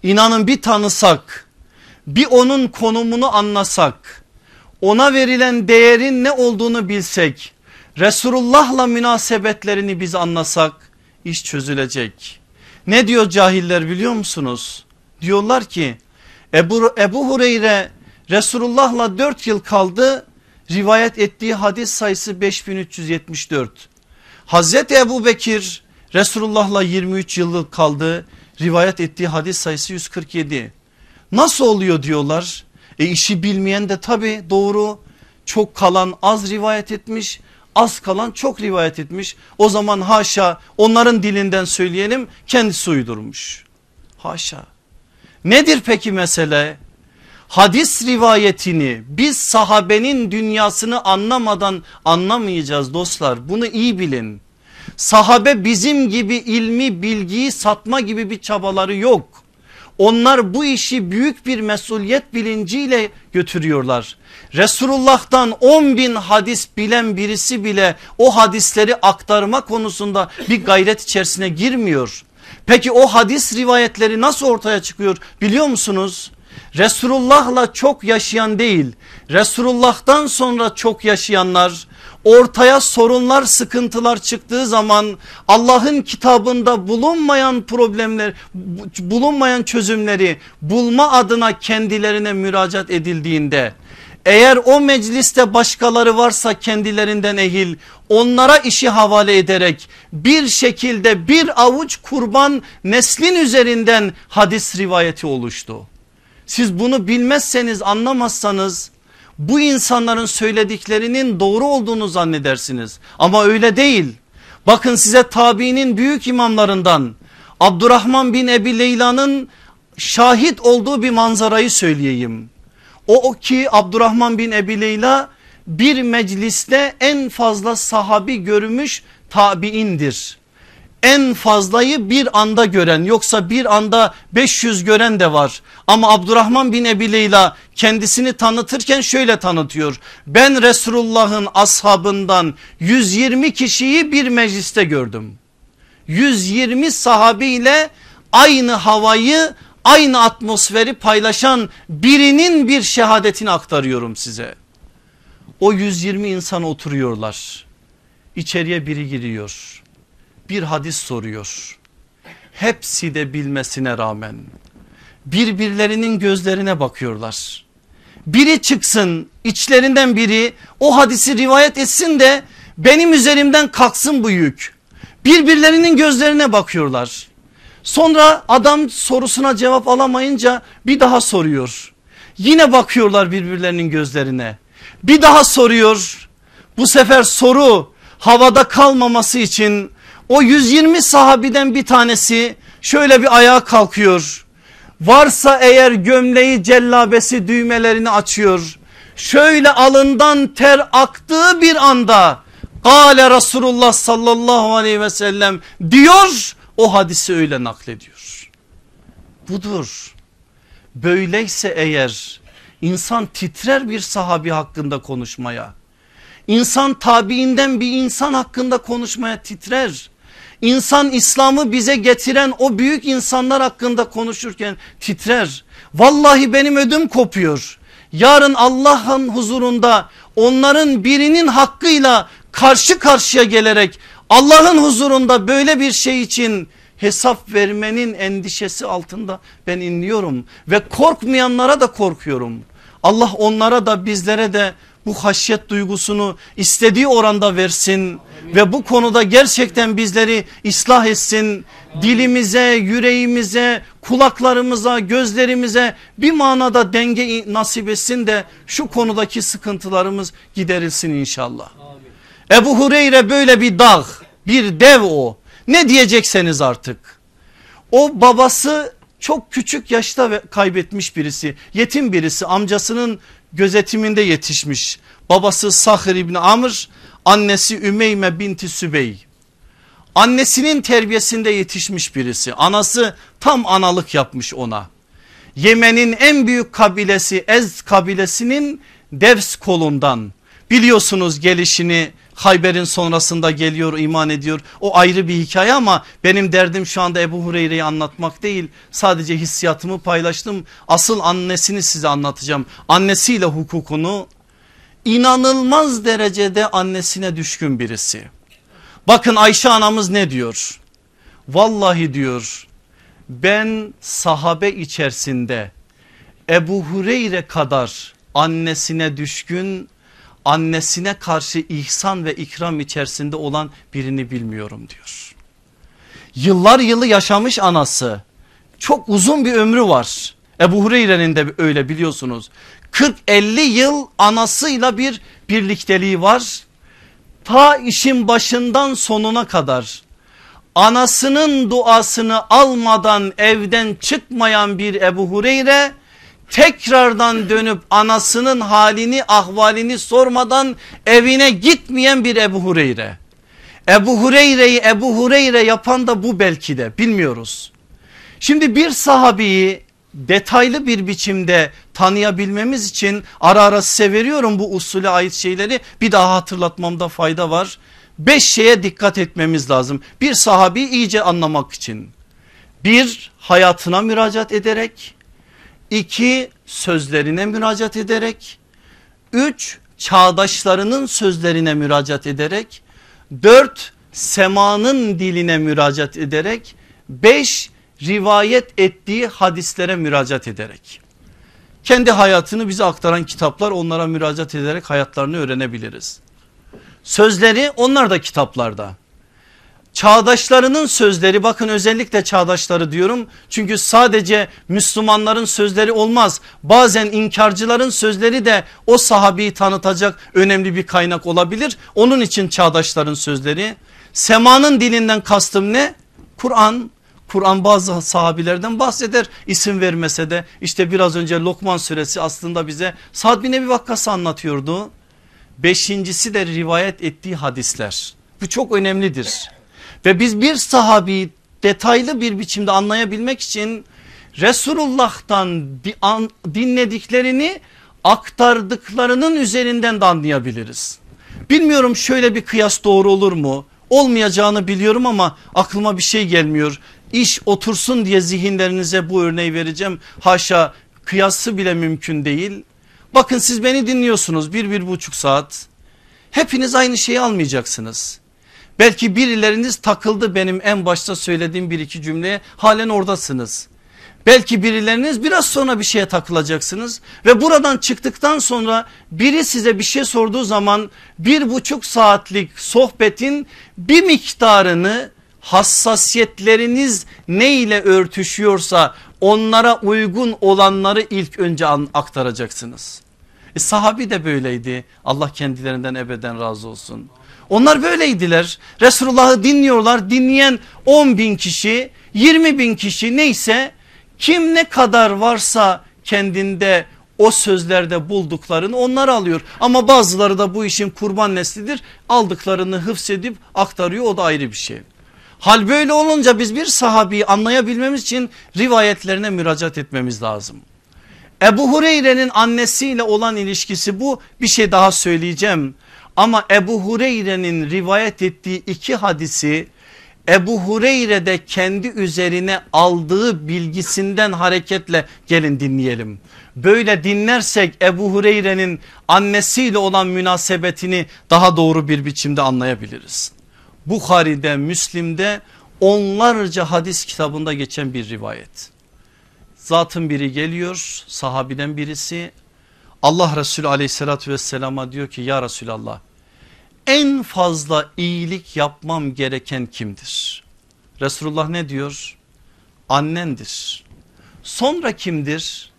İnanın bir tanısak bir onun konumunu anlasak ona verilen değerin ne olduğunu bilsek Resulullah'la münasebetlerini biz anlasak iş çözülecek. Ne diyor cahiller biliyor musunuz? Diyorlar ki Ebu, Ebu Hureyre Resulullah'la 4 yıl kaldı rivayet ettiği hadis sayısı 5374. Hazreti Ebu Bekir Resulullah'la 23 yıllık kaldı rivayet ettiği hadis sayısı 147. Nasıl oluyor diyorlar. E işi bilmeyen de tabi doğru çok kalan az rivayet etmiş az kalan çok rivayet etmiş. O zaman haşa onların dilinden söyleyelim kendisi uydurmuş. Haşa. Nedir peki mesele? Hadis rivayetini biz sahabenin dünyasını anlamadan anlamayacağız dostlar. Bunu iyi bilin. Sahabe bizim gibi ilmi bilgiyi satma gibi bir çabaları yok. Onlar bu işi büyük bir mesuliyet bilinciyle götürüyorlar. Resulullah'tan 10 bin hadis bilen birisi bile o hadisleri aktarma konusunda bir gayret içerisine girmiyor. Peki o hadis rivayetleri nasıl ortaya çıkıyor biliyor musunuz? Resulullah'la çok yaşayan değil Resulullah'tan sonra çok yaşayanlar ortaya sorunlar sıkıntılar çıktığı zaman Allah'ın kitabında bulunmayan problemler bulunmayan çözümleri bulma adına kendilerine müracaat edildiğinde eğer o mecliste başkaları varsa kendilerinden ehil onlara işi havale ederek bir şekilde bir avuç kurban neslin üzerinden hadis rivayeti oluştu. Siz bunu bilmezseniz anlamazsanız bu insanların söylediklerinin doğru olduğunu zannedersiniz. Ama öyle değil. Bakın size tabiinin büyük imamlarından Abdurrahman bin Ebi Leyla'nın şahit olduğu bir manzarayı söyleyeyim. O ki Abdurrahman bin Ebi Leyla bir mecliste en fazla sahabi görmüş tabiindir en fazlayı bir anda gören yoksa bir anda 500 gören de var. Ama Abdurrahman bin Ebi Leyla kendisini tanıtırken şöyle tanıtıyor. Ben Resulullah'ın ashabından 120 kişiyi bir mecliste gördüm. 120 sahabiyle aynı havayı aynı atmosferi paylaşan birinin bir şehadetini aktarıyorum size. O 120 insan oturuyorlar. İçeriye biri giriyor bir hadis soruyor. Hepsi de bilmesine rağmen birbirlerinin gözlerine bakıyorlar. Biri çıksın içlerinden biri o hadisi rivayet etsin de benim üzerimden kalksın bu yük. Birbirlerinin gözlerine bakıyorlar. Sonra adam sorusuna cevap alamayınca bir daha soruyor. Yine bakıyorlar birbirlerinin gözlerine. Bir daha soruyor. Bu sefer soru havada kalmaması için o 120 sahabiden bir tanesi şöyle bir ayağa kalkıyor. Varsa eğer gömleği cellabesi düğmelerini açıyor. Şöyle alından ter aktığı bir anda Kale Resulullah sallallahu aleyhi ve sellem diyor o hadisi öyle naklediyor. Budur. Böyleyse eğer insan titrer bir sahabi hakkında konuşmaya. İnsan tabiinden bir insan hakkında konuşmaya titrer. İnsan İslam'ı bize getiren o büyük insanlar hakkında konuşurken titrer. Vallahi benim ödüm kopuyor. Yarın Allah'ın huzurunda onların birinin hakkıyla karşı karşıya gelerek Allah'ın huzurunda böyle bir şey için hesap vermenin endişesi altında ben inliyorum ve korkmayanlara da korkuyorum. Allah onlara da bizlere de bu haşyet duygusunu istediği oranda versin ve bu konuda gerçekten bizleri ıslah etsin. Dilimize, yüreğimize, kulaklarımıza, gözlerimize bir manada denge nasip etsin de şu konudaki sıkıntılarımız giderilsin inşallah. Ebu Hureyre böyle bir dağ, bir dev o. Ne diyecekseniz artık. O babası çok küçük yaşta kaybetmiş birisi. Yetim birisi amcasının gözetiminde yetişmiş. Babası Sahir İbni Amr annesi Ümeyme binti Sübey. Annesinin terbiyesinde yetişmiş birisi. Anası tam analık yapmış ona. Yemen'in en büyük kabilesi Ez kabilesinin Devs kolundan biliyorsunuz gelişini Hayber'in sonrasında geliyor iman ediyor. O ayrı bir hikaye ama benim derdim şu anda Ebu Hureyre'yi anlatmak değil. Sadece hissiyatımı paylaştım. Asıl annesini size anlatacağım. Annesiyle hukukunu inanılmaz derecede annesine düşkün birisi. Bakın Ayşe anamız ne diyor? Vallahi diyor ben sahabe içerisinde Ebu Hureyre kadar annesine düşkün annesine karşı ihsan ve ikram içerisinde olan birini bilmiyorum diyor. Yıllar yılı yaşamış anası çok uzun bir ömrü var. Ebu Hureyre'nin de öyle biliyorsunuz. 40-50 yıl anasıyla bir birlikteliği var. Ta işin başından sonuna kadar anasının duasını almadan evden çıkmayan bir Ebu Hureyre tekrardan dönüp anasının halini ahvalini sormadan evine gitmeyen bir Ebu Hureyre. Ebu Hureyre'yi Ebu Hureyre yapan da bu belki de bilmiyoruz. Şimdi bir sahabeyi detaylı bir biçimde tanıyabilmemiz için ara ara size veriyorum bu usule ait şeyleri bir daha hatırlatmamda fayda var. Beş şeye dikkat etmemiz lazım bir sahabi iyice anlamak için. Bir hayatına müracaat ederek 2 sözlerine müracaat ederek 3 çağdaşlarının sözlerine müracaat ederek 4 semanın diline müracaat ederek 5 rivayet ettiği hadislere müracaat ederek kendi hayatını bize aktaran kitaplar onlara müracaat ederek hayatlarını öğrenebiliriz. Sözleri onlar da kitaplarda. Çağdaşlarının sözleri bakın özellikle çağdaşları diyorum. Çünkü sadece Müslümanların sözleri olmaz. Bazen inkarcıların sözleri de o sahabeyi tanıtacak önemli bir kaynak olabilir. Onun için çağdaşların sözleri. Semanın dilinden kastım ne? Kur'an. Kur'an bazı sahabilerden bahseder isim vermese de işte biraz önce Lokman suresi aslında bize Sad bin Ebi Vakkas'ı anlatıyordu. Beşincisi de rivayet ettiği hadisler. Bu çok önemlidir. Ve biz bir sahabi detaylı bir biçimde anlayabilmek için Resulullah'tan dinlediklerini aktardıklarının üzerinden de anlayabiliriz. Bilmiyorum şöyle bir kıyas doğru olur mu? Olmayacağını biliyorum ama aklıma bir şey gelmiyor. İş otursun diye zihinlerinize bu örneği vereceğim. Haşa kıyası bile mümkün değil. Bakın siz beni dinliyorsunuz bir bir buçuk saat. Hepiniz aynı şeyi almayacaksınız. Belki birileriniz takıldı benim en başta söylediğim bir iki cümleye halen oradasınız. Belki birileriniz biraz sonra bir şeye takılacaksınız ve buradan çıktıktan sonra biri size bir şey sorduğu zaman bir buçuk saatlik sohbetin bir miktarını hassasiyetleriniz ne ile örtüşüyorsa onlara uygun olanları ilk önce aktaracaksınız. E, sahabi de böyleydi Allah kendilerinden ebeden razı olsun. Onlar böyleydiler. Resulullah'ı dinliyorlar. Dinleyen 10 bin kişi 20 bin kişi neyse kim ne kadar varsa kendinde o sözlerde bulduklarını onlar alıyor. Ama bazıları da bu işin kurban neslidir. Aldıklarını hıfsedip aktarıyor o da ayrı bir şey. Hal böyle olunca biz bir sahabeyi anlayabilmemiz için rivayetlerine müracaat etmemiz lazım. Ebu Hureyre'nin annesiyle olan ilişkisi bu bir şey daha söyleyeceğim. Ama Ebu Hureyre'nin rivayet ettiği iki hadisi Ebu Hureyre de kendi üzerine aldığı bilgisinden hareketle gelin dinleyelim. Böyle dinlersek Ebu Hureyre'nin annesiyle olan münasebetini daha doğru bir biçimde anlayabiliriz. Bukhari'de, Müslim'de onlarca hadis kitabında geçen bir rivayet. Zatın biri geliyor sahabiden birisi Allah Resulü aleyhissalatü vesselama diyor ki ya Resulallah en fazla iyilik yapmam gereken kimdir? Resulullah ne diyor? Annendir. Sonra kimdir?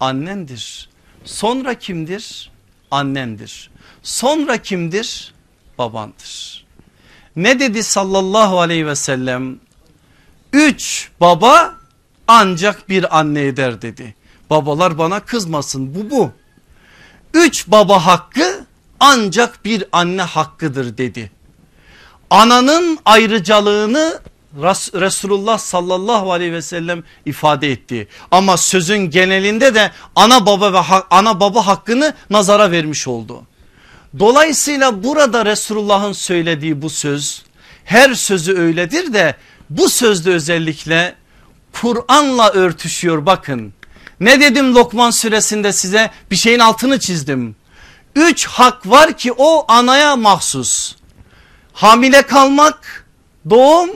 Annendir. Sonra kimdir? Annendir. Sonra kimdir? Babandır. Ne dedi sallallahu aleyhi ve sellem? Üç baba ancak bir anne eder dedi. Babalar bana kızmasın bu bu. Üç baba hakkı ancak bir anne hakkıdır dedi. Ananın ayrıcalığını Resulullah sallallahu aleyhi ve sellem ifade etti. Ama sözün genelinde de ana baba ve ana baba hakkını nazara vermiş oldu. Dolayısıyla burada Resulullah'ın söylediği bu söz her sözü öyledir de bu sözde özellikle Kur'an'la örtüşüyor bakın. Ne dedim Lokman suresinde size bir şeyin altını çizdim. Üç hak var ki o anaya mahsus. Hamile kalmak, doğum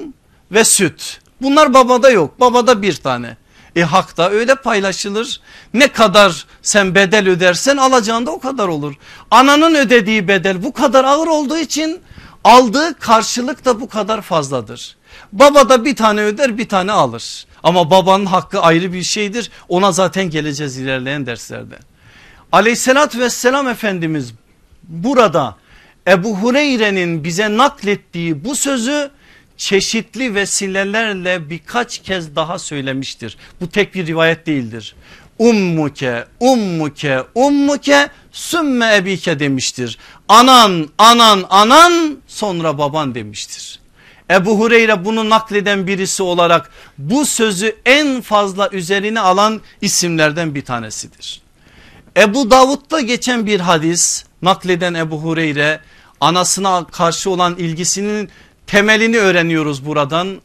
ve süt. Bunlar babada yok babada bir tane. E hak da öyle paylaşılır. Ne kadar sen bedel ödersen alacağın da o kadar olur. Ananın ödediği bedel bu kadar ağır olduğu için aldığı karşılık da bu kadar fazladır. Baba da bir tane öder bir tane alır. Ama babanın hakkı ayrı bir şeydir. Ona zaten geleceğiz ilerleyen derslerde. Aleyhissalatü vesselam Efendimiz burada Ebu Hureyre'nin bize naklettiği bu sözü çeşitli vesilelerle birkaç kez daha söylemiştir. Bu tek bir rivayet değildir. Ummuke, ummuke, ummuke, sümme ebike demiştir. Anan, anan, anan sonra baban demiştir. Ebu Hureyre bunu nakleden birisi olarak bu sözü en fazla üzerine alan isimlerden bir tanesidir. Ebu Davud'da geçen bir hadis nakleden Ebu Hureyre anasına karşı olan ilgisinin temelini öğreniyoruz buradan.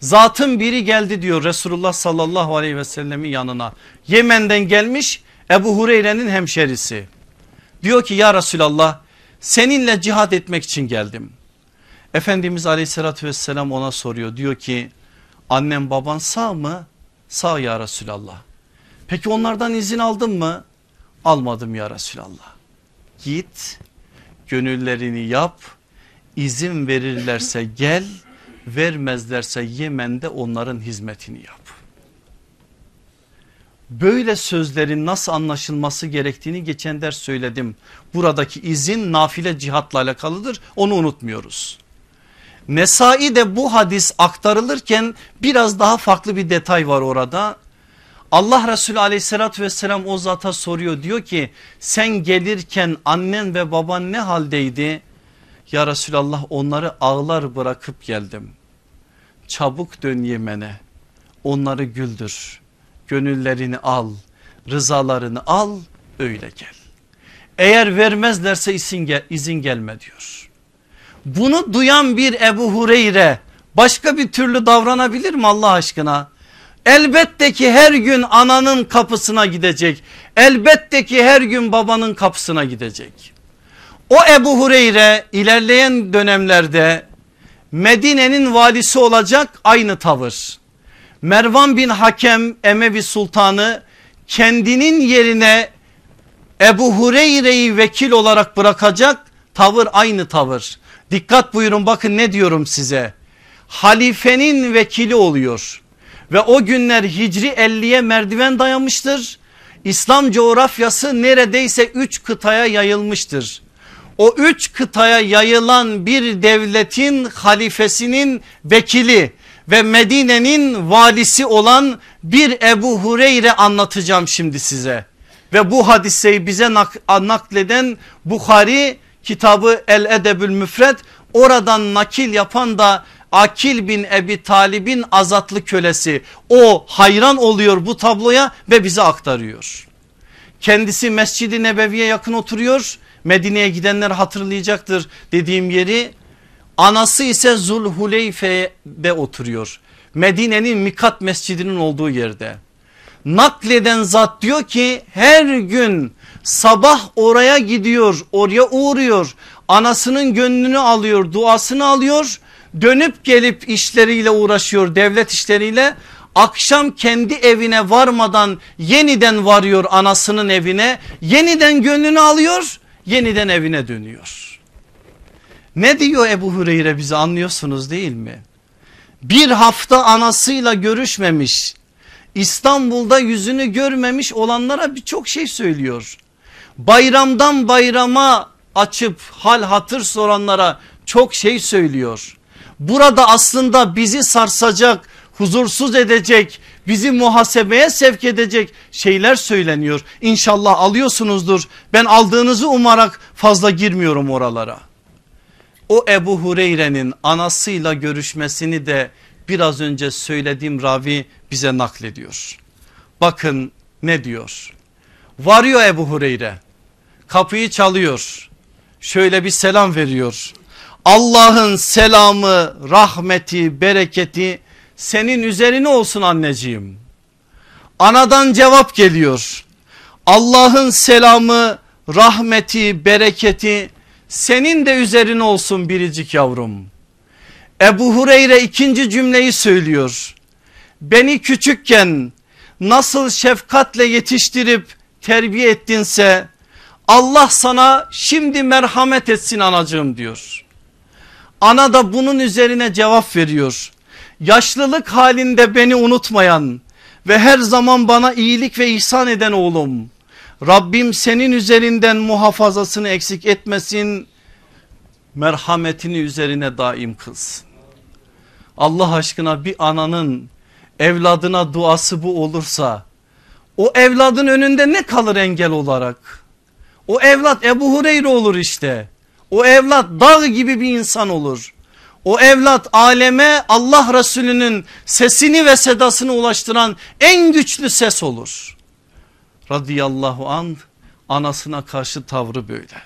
Zatın biri geldi diyor Resulullah sallallahu aleyhi ve sellemin yanına. Yemen'den gelmiş Ebu Hureyre'nin hemşerisi. Diyor ki ya Resulallah seninle cihad etmek için geldim. Efendimiz aleyhissalatü vesselam ona soruyor diyor ki annem baban sağ mı? Sağ ya Resulallah. Peki onlardan izin aldın mı? Almadım ya Resulallah. Git gönüllerini yap izin verirlerse [LAUGHS] gel vermezlerse Yemen'de onların hizmetini yap. Böyle sözlerin nasıl anlaşılması gerektiğini geçen ders söyledim. Buradaki izin nafile cihatla alakalıdır onu unutmuyoruz. Nesai de bu hadis aktarılırken biraz daha farklı bir detay var orada. Allah Resulü aleyhissalatü vesselam o zata soruyor diyor ki sen gelirken annen ve baban ne haldeydi? Ya Resulallah onları ağlar bırakıp geldim. Çabuk dön Yemen'e onları güldür gönüllerini al rızalarını al öyle gel. Eğer vermezlerse izin, izin gelme diyor. Bunu duyan bir Ebu Hureyre başka bir türlü davranabilir mi Allah aşkına? Elbette ki her gün ananın kapısına gidecek. Elbette ki her gün babanın kapısına gidecek. O Ebu Hureyre ilerleyen dönemlerde Medine'nin valisi olacak aynı tavır. Mervan bin Hakem Emevi Sultanı kendinin yerine Ebu Hureyre'yi vekil olarak bırakacak tavır aynı tavır. Dikkat buyurun bakın ne diyorum size. Halifenin vekili oluyor ve o günler Hicri 50'ye merdiven dayamıştır. İslam coğrafyası neredeyse 3 kıtaya yayılmıştır. O üç kıtaya yayılan bir devletin halifesinin vekili ve Medine'nin valisi olan bir Ebu Hureyre anlatacağım şimdi size. Ve bu hadiseyi bize nak nakleden Bukhari kitabı El Edebül Müfred oradan nakil yapan da Akil bin Ebi Talib'in azatlı kölesi. O hayran oluyor bu tabloya ve bize aktarıyor. Kendisi Mescid-i Nebevi'ye yakın oturuyor. Medine'ye gidenler hatırlayacaktır dediğim yeri. Anası ise Zulhuleyfe'de oturuyor. Medine'nin Mikat mescidinin olduğu yerde. Nakleden zat diyor ki her gün sabah oraya gidiyor oraya uğruyor. Anasının gönlünü alıyor duasını alıyor dönüp gelip işleriyle uğraşıyor devlet işleriyle akşam kendi evine varmadan yeniden varıyor anasının evine. Yeniden gönlünü alıyor yeniden evine dönüyor. Ne diyor Ebu Hureyre bize anlıyorsunuz değil mi? Bir hafta anasıyla görüşmemiş İstanbul'da yüzünü görmemiş olanlara birçok şey söylüyor. Bayramdan bayrama açıp hal hatır soranlara çok şey söylüyor. Burada aslında bizi sarsacak, huzursuz edecek, bizi muhasebeye sevk edecek şeyler söyleniyor. İnşallah alıyorsunuzdur. Ben aldığınızı umarak fazla girmiyorum oralara. O Ebu Hureyre'nin anasıyla görüşmesini de biraz önce söylediğim ravi bize naklediyor. Bakın ne diyor? Varıyor Ebu Hureyre kapıyı çalıyor şöyle bir selam veriyor. Allah'ın selamı rahmeti bereketi senin üzerine olsun anneciğim. Anadan cevap geliyor. Allah'ın selamı rahmeti bereketi senin de üzerine olsun biricik yavrum. Ebu Hureyre ikinci cümleyi söylüyor. Beni küçükken nasıl şefkatle yetiştirip terbiye ettinse Allah sana şimdi merhamet etsin anacığım diyor. Ana da bunun üzerine cevap veriyor. Yaşlılık halinde beni unutmayan ve her zaman bana iyilik ve ihsan eden oğlum. Rabbim senin üzerinden muhafazasını eksik etmesin. Merhametini üzerine daim kılsın. Allah aşkına bir ananın evladına duası bu olursa o evladın önünde ne kalır engel olarak? O evlat Ebu Hureyre olur işte. O evlat dağ gibi bir insan olur. O evlat aleme Allah Resulü'nün sesini ve sedasını ulaştıran en güçlü ses olur. Radıyallahu an anasına karşı tavrı böyle.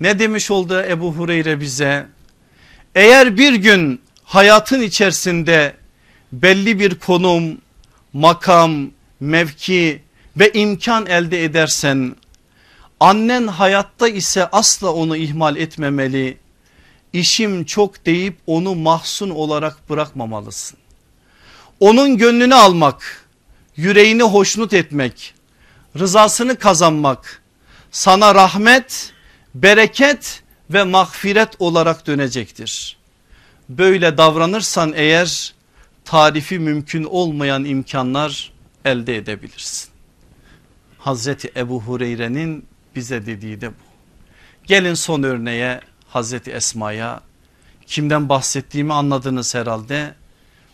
Ne demiş oldu Ebu Hureyre bize? Eğer bir gün hayatın içerisinde belli bir konum, makam, mevki ve imkan elde edersen annen hayatta ise asla onu ihmal etmemeli. İşim çok deyip onu mahzun olarak bırakmamalısın. Onun gönlünü almak, yüreğini hoşnut etmek, rızasını kazanmak sana rahmet, bereket ve mağfiret olarak dönecektir. Böyle davranırsan eğer tarifi mümkün olmayan imkanlar elde edebilirsin. Hazreti Ebu Hureyre'nin bize dediği de bu. Gelin son örneğe Hazreti Esma'ya kimden bahsettiğimi anladınız herhalde.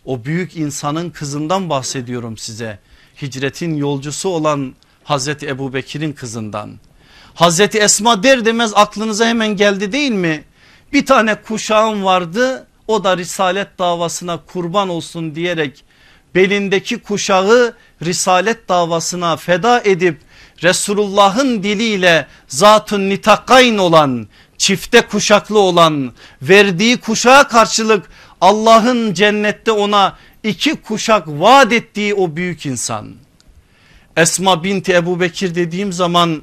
O büyük insanın kızından bahsediyorum size. Hicretin yolcusu olan Hazreti Ebu Bekir'in kızından. Hazreti Esma der demez aklınıza hemen geldi değil mi? Bir tane kuşağım vardı o da risalet davasına kurban olsun diyerek belindeki kuşağı risalet davasına feda edip Resulullah'ın diliyle zatun nitakayn olan çifte kuşaklı olan verdiği kuşağa karşılık Allah'ın cennette ona iki kuşak vaat ettiği o büyük insan. Esma binti Ebu Bekir dediğim zaman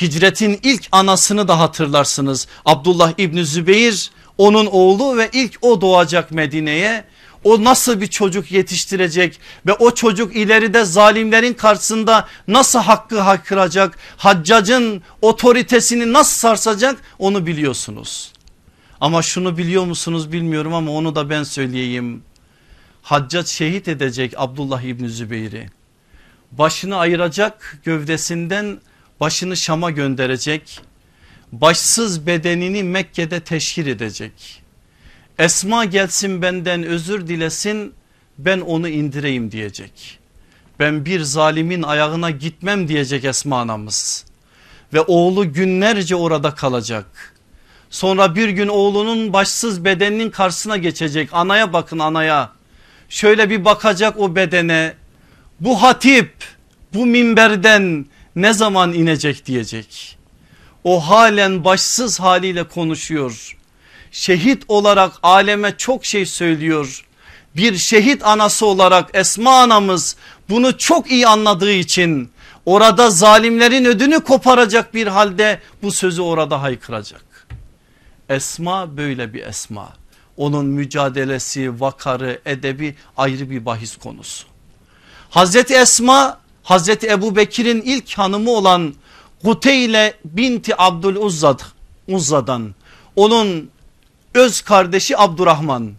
hicretin ilk anasını da hatırlarsınız. Abdullah İbni Zübeyir onun oğlu ve ilk o doğacak Medine'ye. O nasıl bir çocuk yetiştirecek ve o çocuk ileride zalimlerin karşısında nasıl hakkı hakkıracak? Haccacın otoritesini nasıl sarsacak onu biliyorsunuz. Ama şunu biliyor musunuz bilmiyorum ama onu da ben söyleyeyim. Haccac şehit edecek Abdullah İbni Zübeyir'i. Başını ayıracak gövdesinden başını Şam'a gönderecek başsız bedenini Mekke'de teşhir edecek. Esma gelsin benden özür dilesin ben onu indireyim diyecek. Ben bir zalimin ayağına gitmem diyecek Esma anamız. Ve oğlu günlerce orada kalacak. Sonra bir gün oğlunun başsız bedeninin karşısına geçecek. Anaya bakın anaya. Şöyle bir bakacak o bedene. Bu hatip bu minberden ne zaman inecek diyecek o halen başsız haliyle konuşuyor. Şehit olarak aleme çok şey söylüyor. Bir şehit anası olarak Esma anamız bunu çok iyi anladığı için orada zalimlerin ödünü koparacak bir halde bu sözü orada haykıracak. Esma böyle bir esma. Onun mücadelesi, vakarı, edebi ayrı bir bahis konusu. Hazreti Esma Hazreti Ebu Bekir'in ilk hanımı olan Kuteyle binti Abdül Uzzad, Uzza'dan onun öz kardeşi Abdurrahman.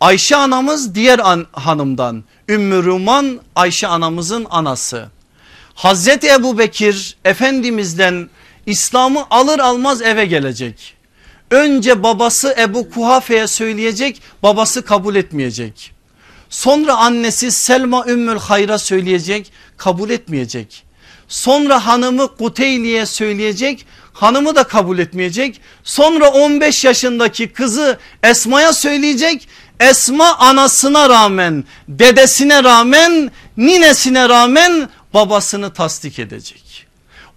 Ayşe anamız diğer an, hanımdan Ümmü Ruman Ayşe anamızın anası. Hazreti Ebu Bekir Efendimiz'den İslam'ı alır almaz eve gelecek. Önce babası Ebu Kuhafe'ye söyleyecek babası kabul etmeyecek. Sonra annesi Selma Ümmül Hayr'a söyleyecek kabul etmeyecek. Sonra hanımı Kuteyli'ye söyleyecek hanımı da kabul etmeyecek. Sonra 15 yaşındaki kızı Esma'ya söyleyecek. Esma anasına rağmen dedesine rağmen ninesine rağmen babasını tasdik edecek.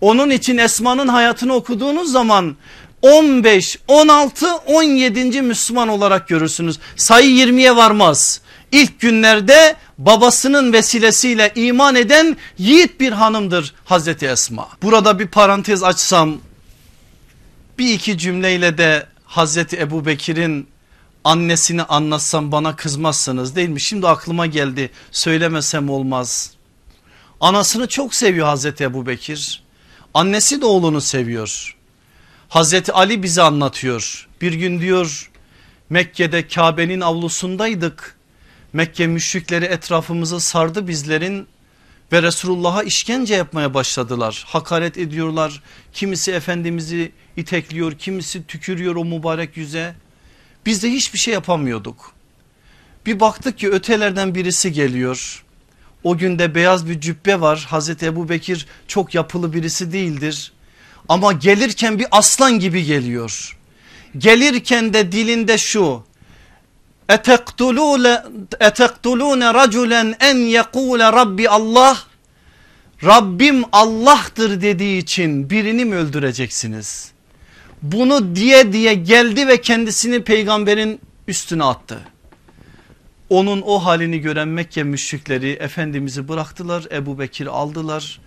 Onun için Esma'nın hayatını okuduğunuz zaman 15, 16, 17. Müslüman olarak görürsünüz. Sayı 20'ye varmaz. İlk günlerde babasının vesilesiyle iman eden yiğit bir hanımdır Hazreti Esma. Burada bir parantez açsam bir iki cümleyle de Hazreti Ebu Bekir'in annesini anlatsam bana kızmazsınız değil mi? Şimdi aklıma geldi söylemesem olmaz. Anasını çok seviyor Hazreti Ebu Bekir. Annesi de oğlunu seviyor. Hazreti Ali bize anlatıyor. Bir gün diyor Mekke'de Kabe'nin avlusundaydık. Mekke müşrikleri etrafımızı sardı bizlerin ve Resulullah'a işkence yapmaya başladılar. Hakaret ediyorlar. Kimisi Efendimiz'i itekliyor, kimisi tükürüyor o mübarek yüze. Biz de hiçbir şey yapamıyorduk. Bir baktık ki ötelerden birisi geliyor. O günde beyaz bir cübbe var. Hazreti Ebu Bekir çok yapılı birisi değildir. Ama gelirken bir aslan gibi geliyor. Gelirken de dilinde şu. Etektulune raculen en yekule Rabbi Allah. Rabbim Allah'tır dediği için birini mi öldüreceksiniz? Bunu diye diye geldi ve kendisini peygamberin üstüne attı. Onun o halini gören Mekke müşrikleri Efendimiz'i bıraktılar Ebu Bekir aldılar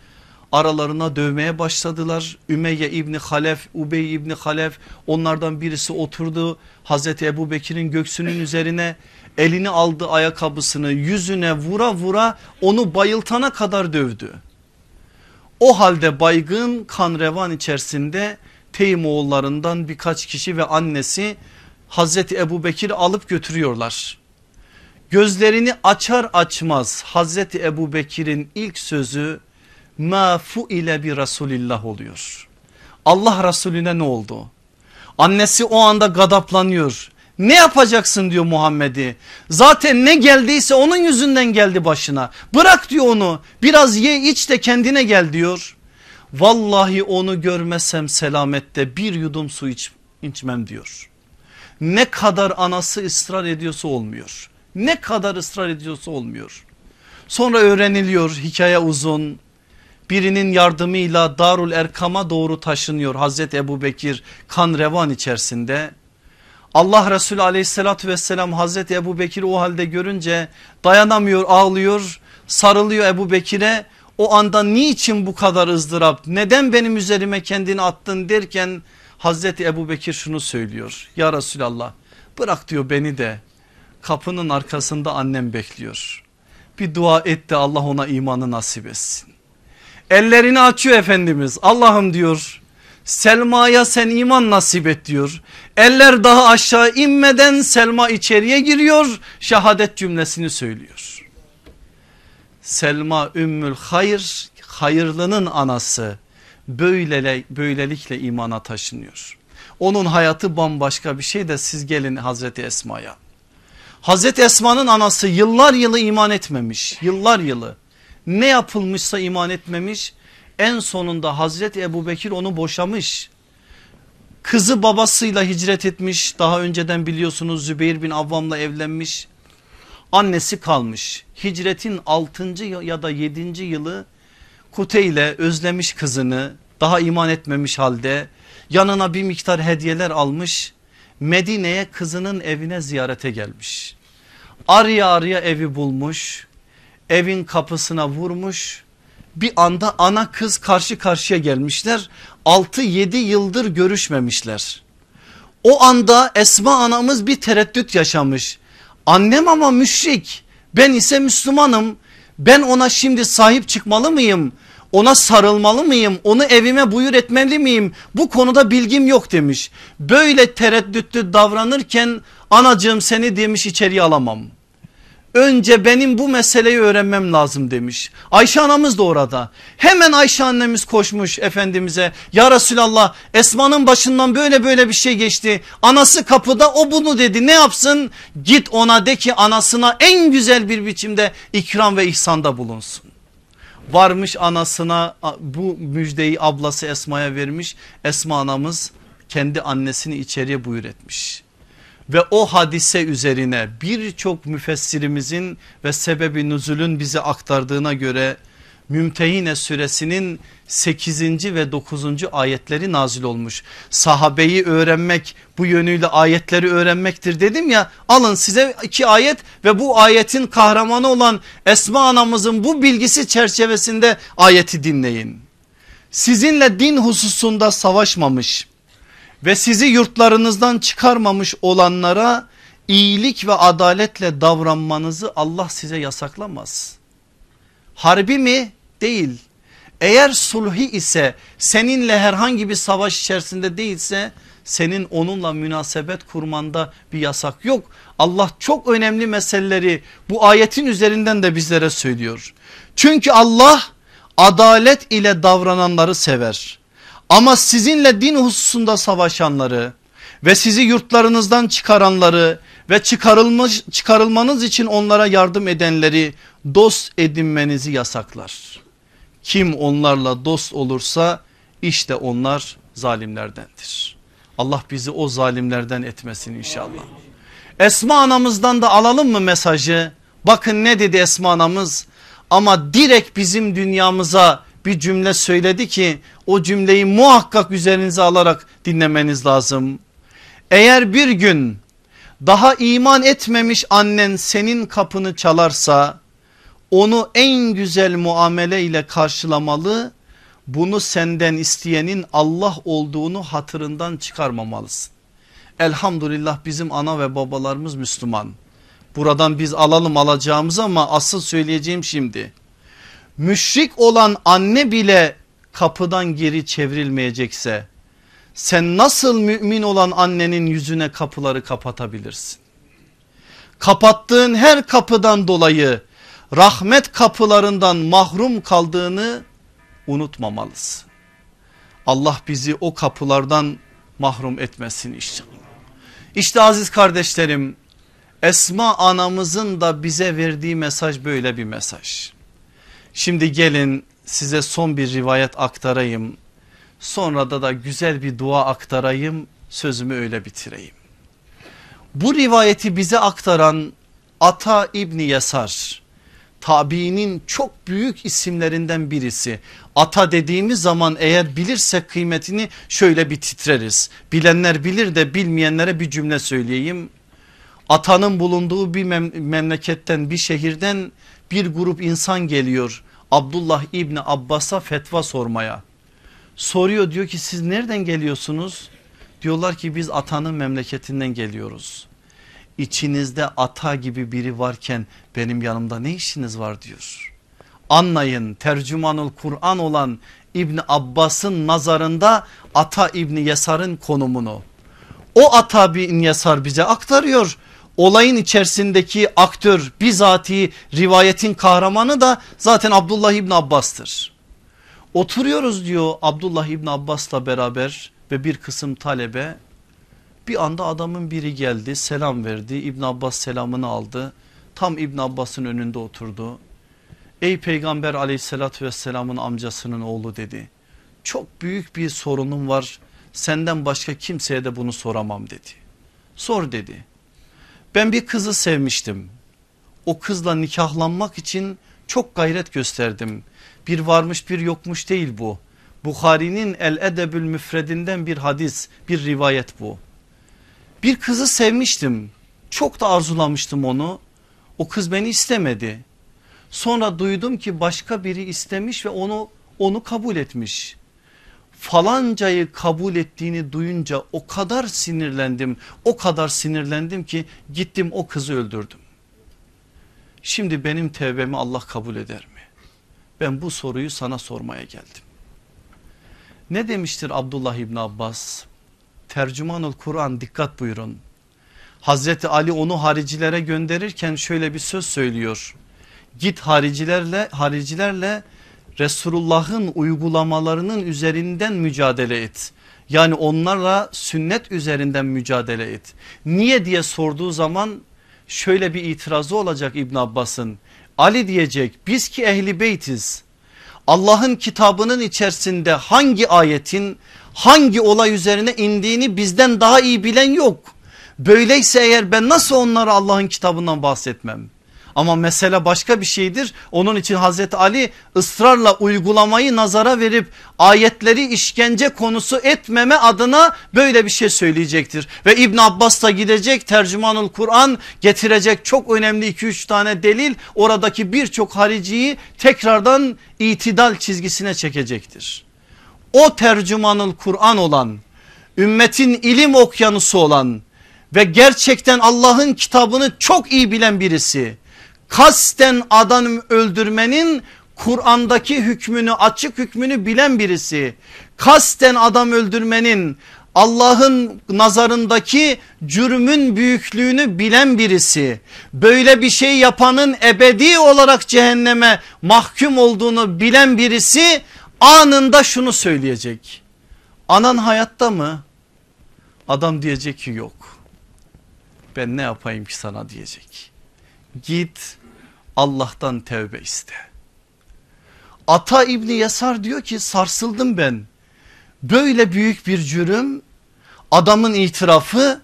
aralarına dövmeye başladılar. Ümeyye İbni Halef, Ubey İbni Halef onlardan birisi oturdu. Hazreti Ebu Bekir'in göksünün üzerine elini aldı ayakkabısını yüzüne vura vura onu bayıltana kadar dövdü. O halde baygın kan revan içerisinde Teym oğullarından birkaç kişi ve annesi Hazreti Ebu Bekir'i alıp götürüyorlar. Gözlerini açar açmaz Hazreti Ebu Bekir'in ilk sözü ma ile bir Resulillah oluyor. Allah Resulüne ne oldu? Annesi o anda gadaplanıyor. Ne yapacaksın diyor Muhammed'i. Zaten ne geldiyse onun yüzünden geldi başına. Bırak diyor onu biraz ye iç de kendine gel diyor. Vallahi onu görmesem selamette bir yudum su iç, içmem diyor. Ne kadar anası ısrar ediyorsa olmuyor. Ne kadar ısrar ediyorsa olmuyor. Sonra öğreniliyor hikaye uzun birinin yardımıyla Darul Erkam'a doğru taşınıyor Hazreti Ebu Bekir kan revan içerisinde. Allah Resulü aleyhissalatü vesselam Hazreti Ebu Bekir o halde görünce dayanamıyor ağlıyor sarılıyor Ebu Bekir'e o anda niçin bu kadar ızdırap neden benim üzerime kendini attın derken Hazreti Ebu Bekir şunu söylüyor ya Resulallah bırak diyor beni de kapının arkasında annem bekliyor bir dua et de Allah ona imanı nasip etsin. Ellerini açıyor Efendimiz Allah'ım diyor Selma'ya sen iman nasip et diyor. Eller daha aşağı inmeden Selma içeriye giriyor şehadet cümlesini söylüyor. Selma Ümmül Hayır hayırlının anası böyle, böylelikle imana taşınıyor. Onun hayatı bambaşka bir şey de siz gelin Hazreti Esma'ya. Hazreti Esma'nın anası yıllar yılı iman etmemiş yıllar yılı ne yapılmışsa iman etmemiş. En sonunda Hazreti Ebu Bekir onu boşamış. Kızı babasıyla hicret etmiş. Daha önceden biliyorsunuz Zübeyir bin Avvam'la evlenmiş. Annesi kalmış. Hicretin 6. ya da 7. yılı Kute ile özlemiş kızını daha iman etmemiş halde yanına bir miktar hediyeler almış. Medine'ye kızının evine ziyarete gelmiş. Arya arya evi bulmuş evin kapısına vurmuş bir anda ana kız karşı karşıya gelmişler 6-7 yıldır görüşmemişler. O anda Esma anamız bir tereddüt yaşamış annem ama müşrik ben ise Müslümanım Ben ona şimdi sahip çıkmalı mıyım? Ona sarılmalı mıyım? Onu evime buyur etmeli miyim? Bu konuda bilgim yok demiş. Böyle tereddütlü davranırken anacığım seni demiş içeriye alamam. Önce benim bu meseleyi öğrenmem lazım demiş. Ayşe anamız da orada. Hemen Ayşe annemiz koşmuş Efendimiz'e. Ya Resulallah Esma'nın başından böyle böyle bir şey geçti. Anası kapıda o bunu dedi ne yapsın? Git ona de ki anasına en güzel bir biçimde ikram ve ihsanda bulunsun. Varmış anasına bu müjdeyi ablası Esma'ya vermiş. Esma anamız kendi annesini içeriye buyur etmiş ve o hadise üzerine birçok müfessirimizin ve sebebi nüzulün bize aktardığına göre Mümtehine suresinin 8. ve 9. ayetleri nazil olmuş. Sahabeyi öğrenmek bu yönüyle ayetleri öğrenmektir dedim ya alın size iki ayet ve bu ayetin kahramanı olan Esma anamızın bu bilgisi çerçevesinde ayeti dinleyin. Sizinle din hususunda savaşmamış ve sizi yurtlarınızdan çıkarmamış olanlara iyilik ve adaletle davranmanızı Allah size yasaklamaz. Harbi mi? Değil. Eğer sulhi ise seninle herhangi bir savaş içerisinde değilse senin onunla münasebet kurmanda bir yasak yok. Allah çok önemli meseleleri bu ayetin üzerinden de bizlere söylüyor. Çünkü Allah adalet ile davrananları sever. Ama sizinle din hususunda savaşanları ve sizi yurtlarınızdan çıkaranları ve çıkarılmış, çıkarılmanız için onlara yardım edenleri dost edinmenizi yasaklar. Kim onlarla dost olursa işte onlar zalimlerdendir. Allah bizi o zalimlerden etmesin inşallah. Esma anamızdan da alalım mı mesajı? Bakın ne dedi Esma anamız ama direkt bizim dünyamıza bir cümle söyledi ki o cümleyi muhakkak üzerinize alarak dinlemeniz lazım. Eğer bir gün daha iman etmemiş annen senin kapını çalarsa onu en güzel muamele ile karşılamalı. Bunu senden isteyenin Allah olduğunu hatırından çıkarmamalısın. Elhamdülillah bizim ana ve babalarımız Müslüman. Buradan biz alalım alacağımız ama asıl söyleyeceğim şimdi müşrik olan anne bile kapıdan geri çevrilmeyecekse sen nasıl mümin olan annenin yüzüne kapıları kapatabilirsin? Kapattığın her kapıdan dolayı rahmet kapılarından mahrum kaldığını unutmamalısın. Allah bizi o kapılardan mahrum etmesin inşallah. İşte aziz kardeşlerim Esma anamızın da bize verdiği mesaj böyle bir mesaj. Şimdi gelin size son bir rivayet aktarayım. Sonra da da güzel bir dua aktarayım sözümü öyle bitireyim. Bu rivayeti bize aktaran Ata İbni Yasar tabiinin çok büyük isimlerinden birisi. Ata dediğimiz zaman eğer bilirsek kıymetini şöyle bir titreriz. Bilenler bilir de bilmeyenlere bir cümle söyleyeyim. Atanın bulunduğu bir memleketten bir şehirden bir grup insan geliyor Abdullah İbni Abbas'a fetva sormaya. Soruyor diyor ki siz nereden geliyorsunuz? Diyorlar ki biz atanın memleketinden geliyoruz. İçinizde ata gibi biri varken benim yanımda ne işiniz var diyor. Anlayın tercümanul Kur'an olan İbni Abbas'ın nazarında Ata İbni Yesar'ın konumunu. O Ata bin Yesar bize aktarıyor olayın içerisindeki aktör bizatihi rivayetin kahramanı da zaten Abdullah İbni Abbas'tır. Oturuyoruz diyor Abdullah İbni Abbas'la beraber ve bir kısım talebe bir anda adamın biri geldi selam verdi İbn Abbas selamını aldı tam İbn Abbas'ın önünde oturdu. Ey peygamber aleyhissalatü vesselamın amcasının oğlu dedi. Çok büyük bir sorunum var senden başka kimseye de bunu soramam dedi. Sor dedi. Ben bir kızı sevmiştim. O kızla nikahlanmak için çok gayret gösterdim. Bir varmış bir yokmuş değil bu. Bukhari'nin El Edebül Müfredinden bir hadis bir rivayet bu. Bir kızı sevmiştim. Çok da arzulamıştım onu. O kız beni istemedi. Sonra duydum ki başka biri istemiş ve onu onu kabul etmiş falancayı kabul ettiğini duyunca o kadar sinirlendim o kadar sinirlendim ki gittim o kızı öldürdüm. Şimdi benim tevbemi Allah kabul eder mi? Ben bu soruyu sana sormaya geldim. Ne demiştir Abdullah İbni Abbas? Tercümanul Kur'an dikkat buyurun. Hazreti Ali onu haricilere gönderirken şöyle bir söz söylüyor. Git haricilerle haricilerle Resulullah'ın uygulamalarının üzerinden mücadele et. Yani onlarla sünnet üzerinden mücadele et. Niye diye sorduğu zaman şöyle bir itirazı olacak İbn Abbas'ın. Ali diyecek biz ki ehli beytiz. Allah'ın kitabının içerisinde hangi ayetin hangi olay üzerine indiğini bizden daha iyi bilen yok. Böyleyse eğer ben nasıl onlara Allah'ın kitabından bahsetmem? Ama mesele başka bir şeydir. Onun için Hazreti Ali ısrarla uygulamayı nazara verip ayetleri işkence konusu etmeme adına böyle bir şey söyleyecektir. Ve İbn Abbas da gidecek tercümanul Kur'an getirecek çok önemli 2-3 tane delil oradaki birçok hariciyi tekrardan itidal çizgisine çekecektir. O tercümanul Kur'an olan ümmetin ilim okyanusu olan ve gerçekten Allah'ın kitabını çok iyi bilen birisi kasten adam öldürmenin Kur'an'daki hükmünü açık hükmünü bilen birisi kasten adam öldürmenin Allah'ın nazarındaki cürmün büyüklüğünü bilen birisi böyle bir şey yapanın ebedi olarak cehenneme mahkum olduğunu bilen birisi anında şunu söyleyecek. Anan hayatta mı? Adam diyecek ki yok. Ben ne yapayım ki sana diyecek. Git Allah'tan tevbe iste. Ata İbni Yasar diyor ki sarsıldım ben. Böyle büyük bir cürüm adamın itirafı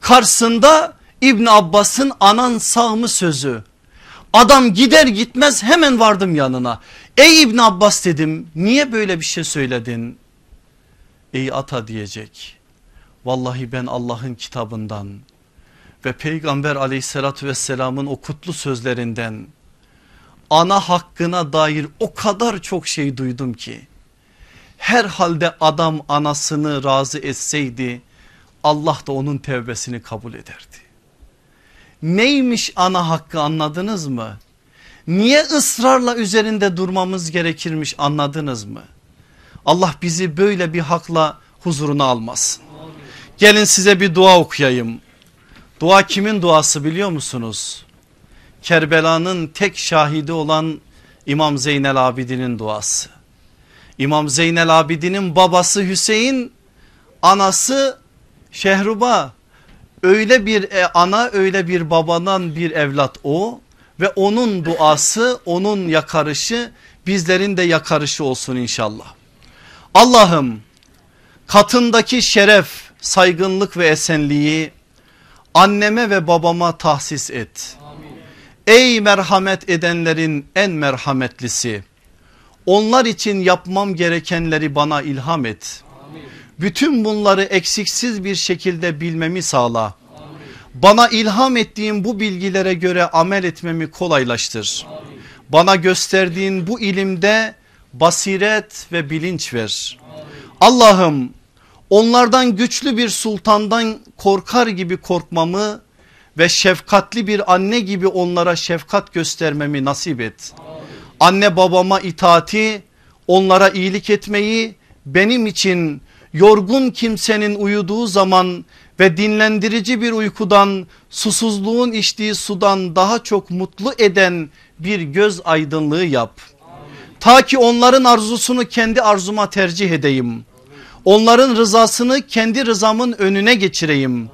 karşısında İbni Abbas'ın anan sağ mı sözü. Adam gider gitmez hemen vardım yanına. Ey İbn Abbas dedim niye böyle bir şey söyledin? Ey ata diyecek. Vallahi ben Allah'ın kitabından ve peygamber aleyhissalatü vesselamın o kutlu sözlerinden ana hakkına dair o kadar çok şey duydum ki herhalde adam anasını razı etseydi Allah da onun tevbesini kabul ederdi. Neymiş ana hakkı anladınız mı? Niye ısrarla üzerinde durmamız gerekirmiş anladınız mı? Allah bizi böyle bir hakla huzuruna almasın. Gelin size bir dua okuyayım. Dua kimin duası biliyor musunuz? Kerbela'nın tek şahidi olan İmam Zeynel Abidin'in duası. İmam Zeynel Abidin'in babası Hüseyin, anası Şehruba. Öyle bir e, ana öyle bir babadan bir evlat o ve onun duası onun yakarışı bizlerin de yakarışı olsun inşallah. Allah'ım katındaki şeref, saygınlık ve esenliği anneme ve babama tahsis et. Ey merhamet edenlerin en merhametlisi. Onlar için yapmam gerekenleri bana ilham et. Bütün bunları eksiksiz bir şekilde bilmemi sağla. Bana ilham ettiğin bu bilgilere göre amel etmemi kolaylaştır. Bana gösterdiğin bu ilimde basiret ve bilinç ver. Allah'ım onlardan güçlü bir sultandan korkar gibi korkmamı ve şefkatli bir anne gibi onlara şefkat göstermemi nasip et. Anne babama itaati, onlara iyilik etmeyi benim için yorgun kimsenin uyuduğu zaman ve dinlendirici bir uykudan susuzluğun içtiği sudan daha çok mutlu eden bir göz aydınlığı yap. Ta ki onların arzusunu kendi arzuma tercih edeyim. Onların rızasını kendi rızamın önüne geçireyim.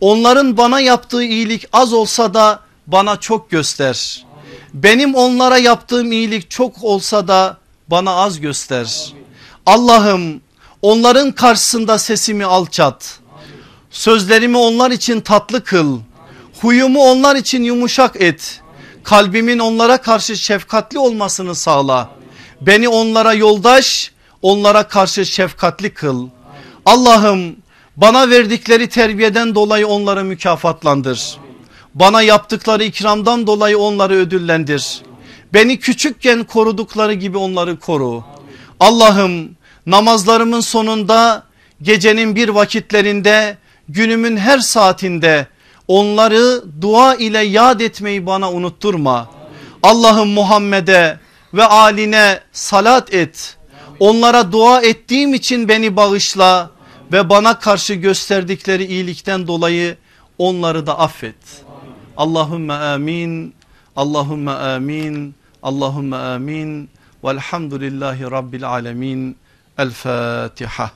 Onların bana yaptığı iyilik az olsa da bana çok göster. Benim onlara yaptığım iyilik çok olsa da bana az göster. Allah'ım onların karşısında sesimi alçat. Sözlerimi onlar için tatlı kıl. Huyumu onlar için yumuşak et. Kalbimin onlara karşı şefkatli olmasını sağla. Beni onlara yoldaş, onlara karşı şefkatli kıl. Allah'ım bana verdikleri terbiyeden dolayı onları mükafatlandır. Bana yaptıkları ikramdan dolayı onları ödüllendir. Beni küçükken korudukları gibi onları koru. Allah'ım namazlarımın sonunda gecenin bir vakitlerinde günümün her saatinde onları dua ile yad etmeyi bana unutturma. Allah'ım Muhammed'e ve aline salat et. Onlara dua ettiğim için beni bağışla ve bana karşı gösterdikleri iyilikten dolayı onları da affet. Allahümme amin. Allahümme amin. Allahümme amin. Velhamdülillahi Rabbil alemin. El Fatiha.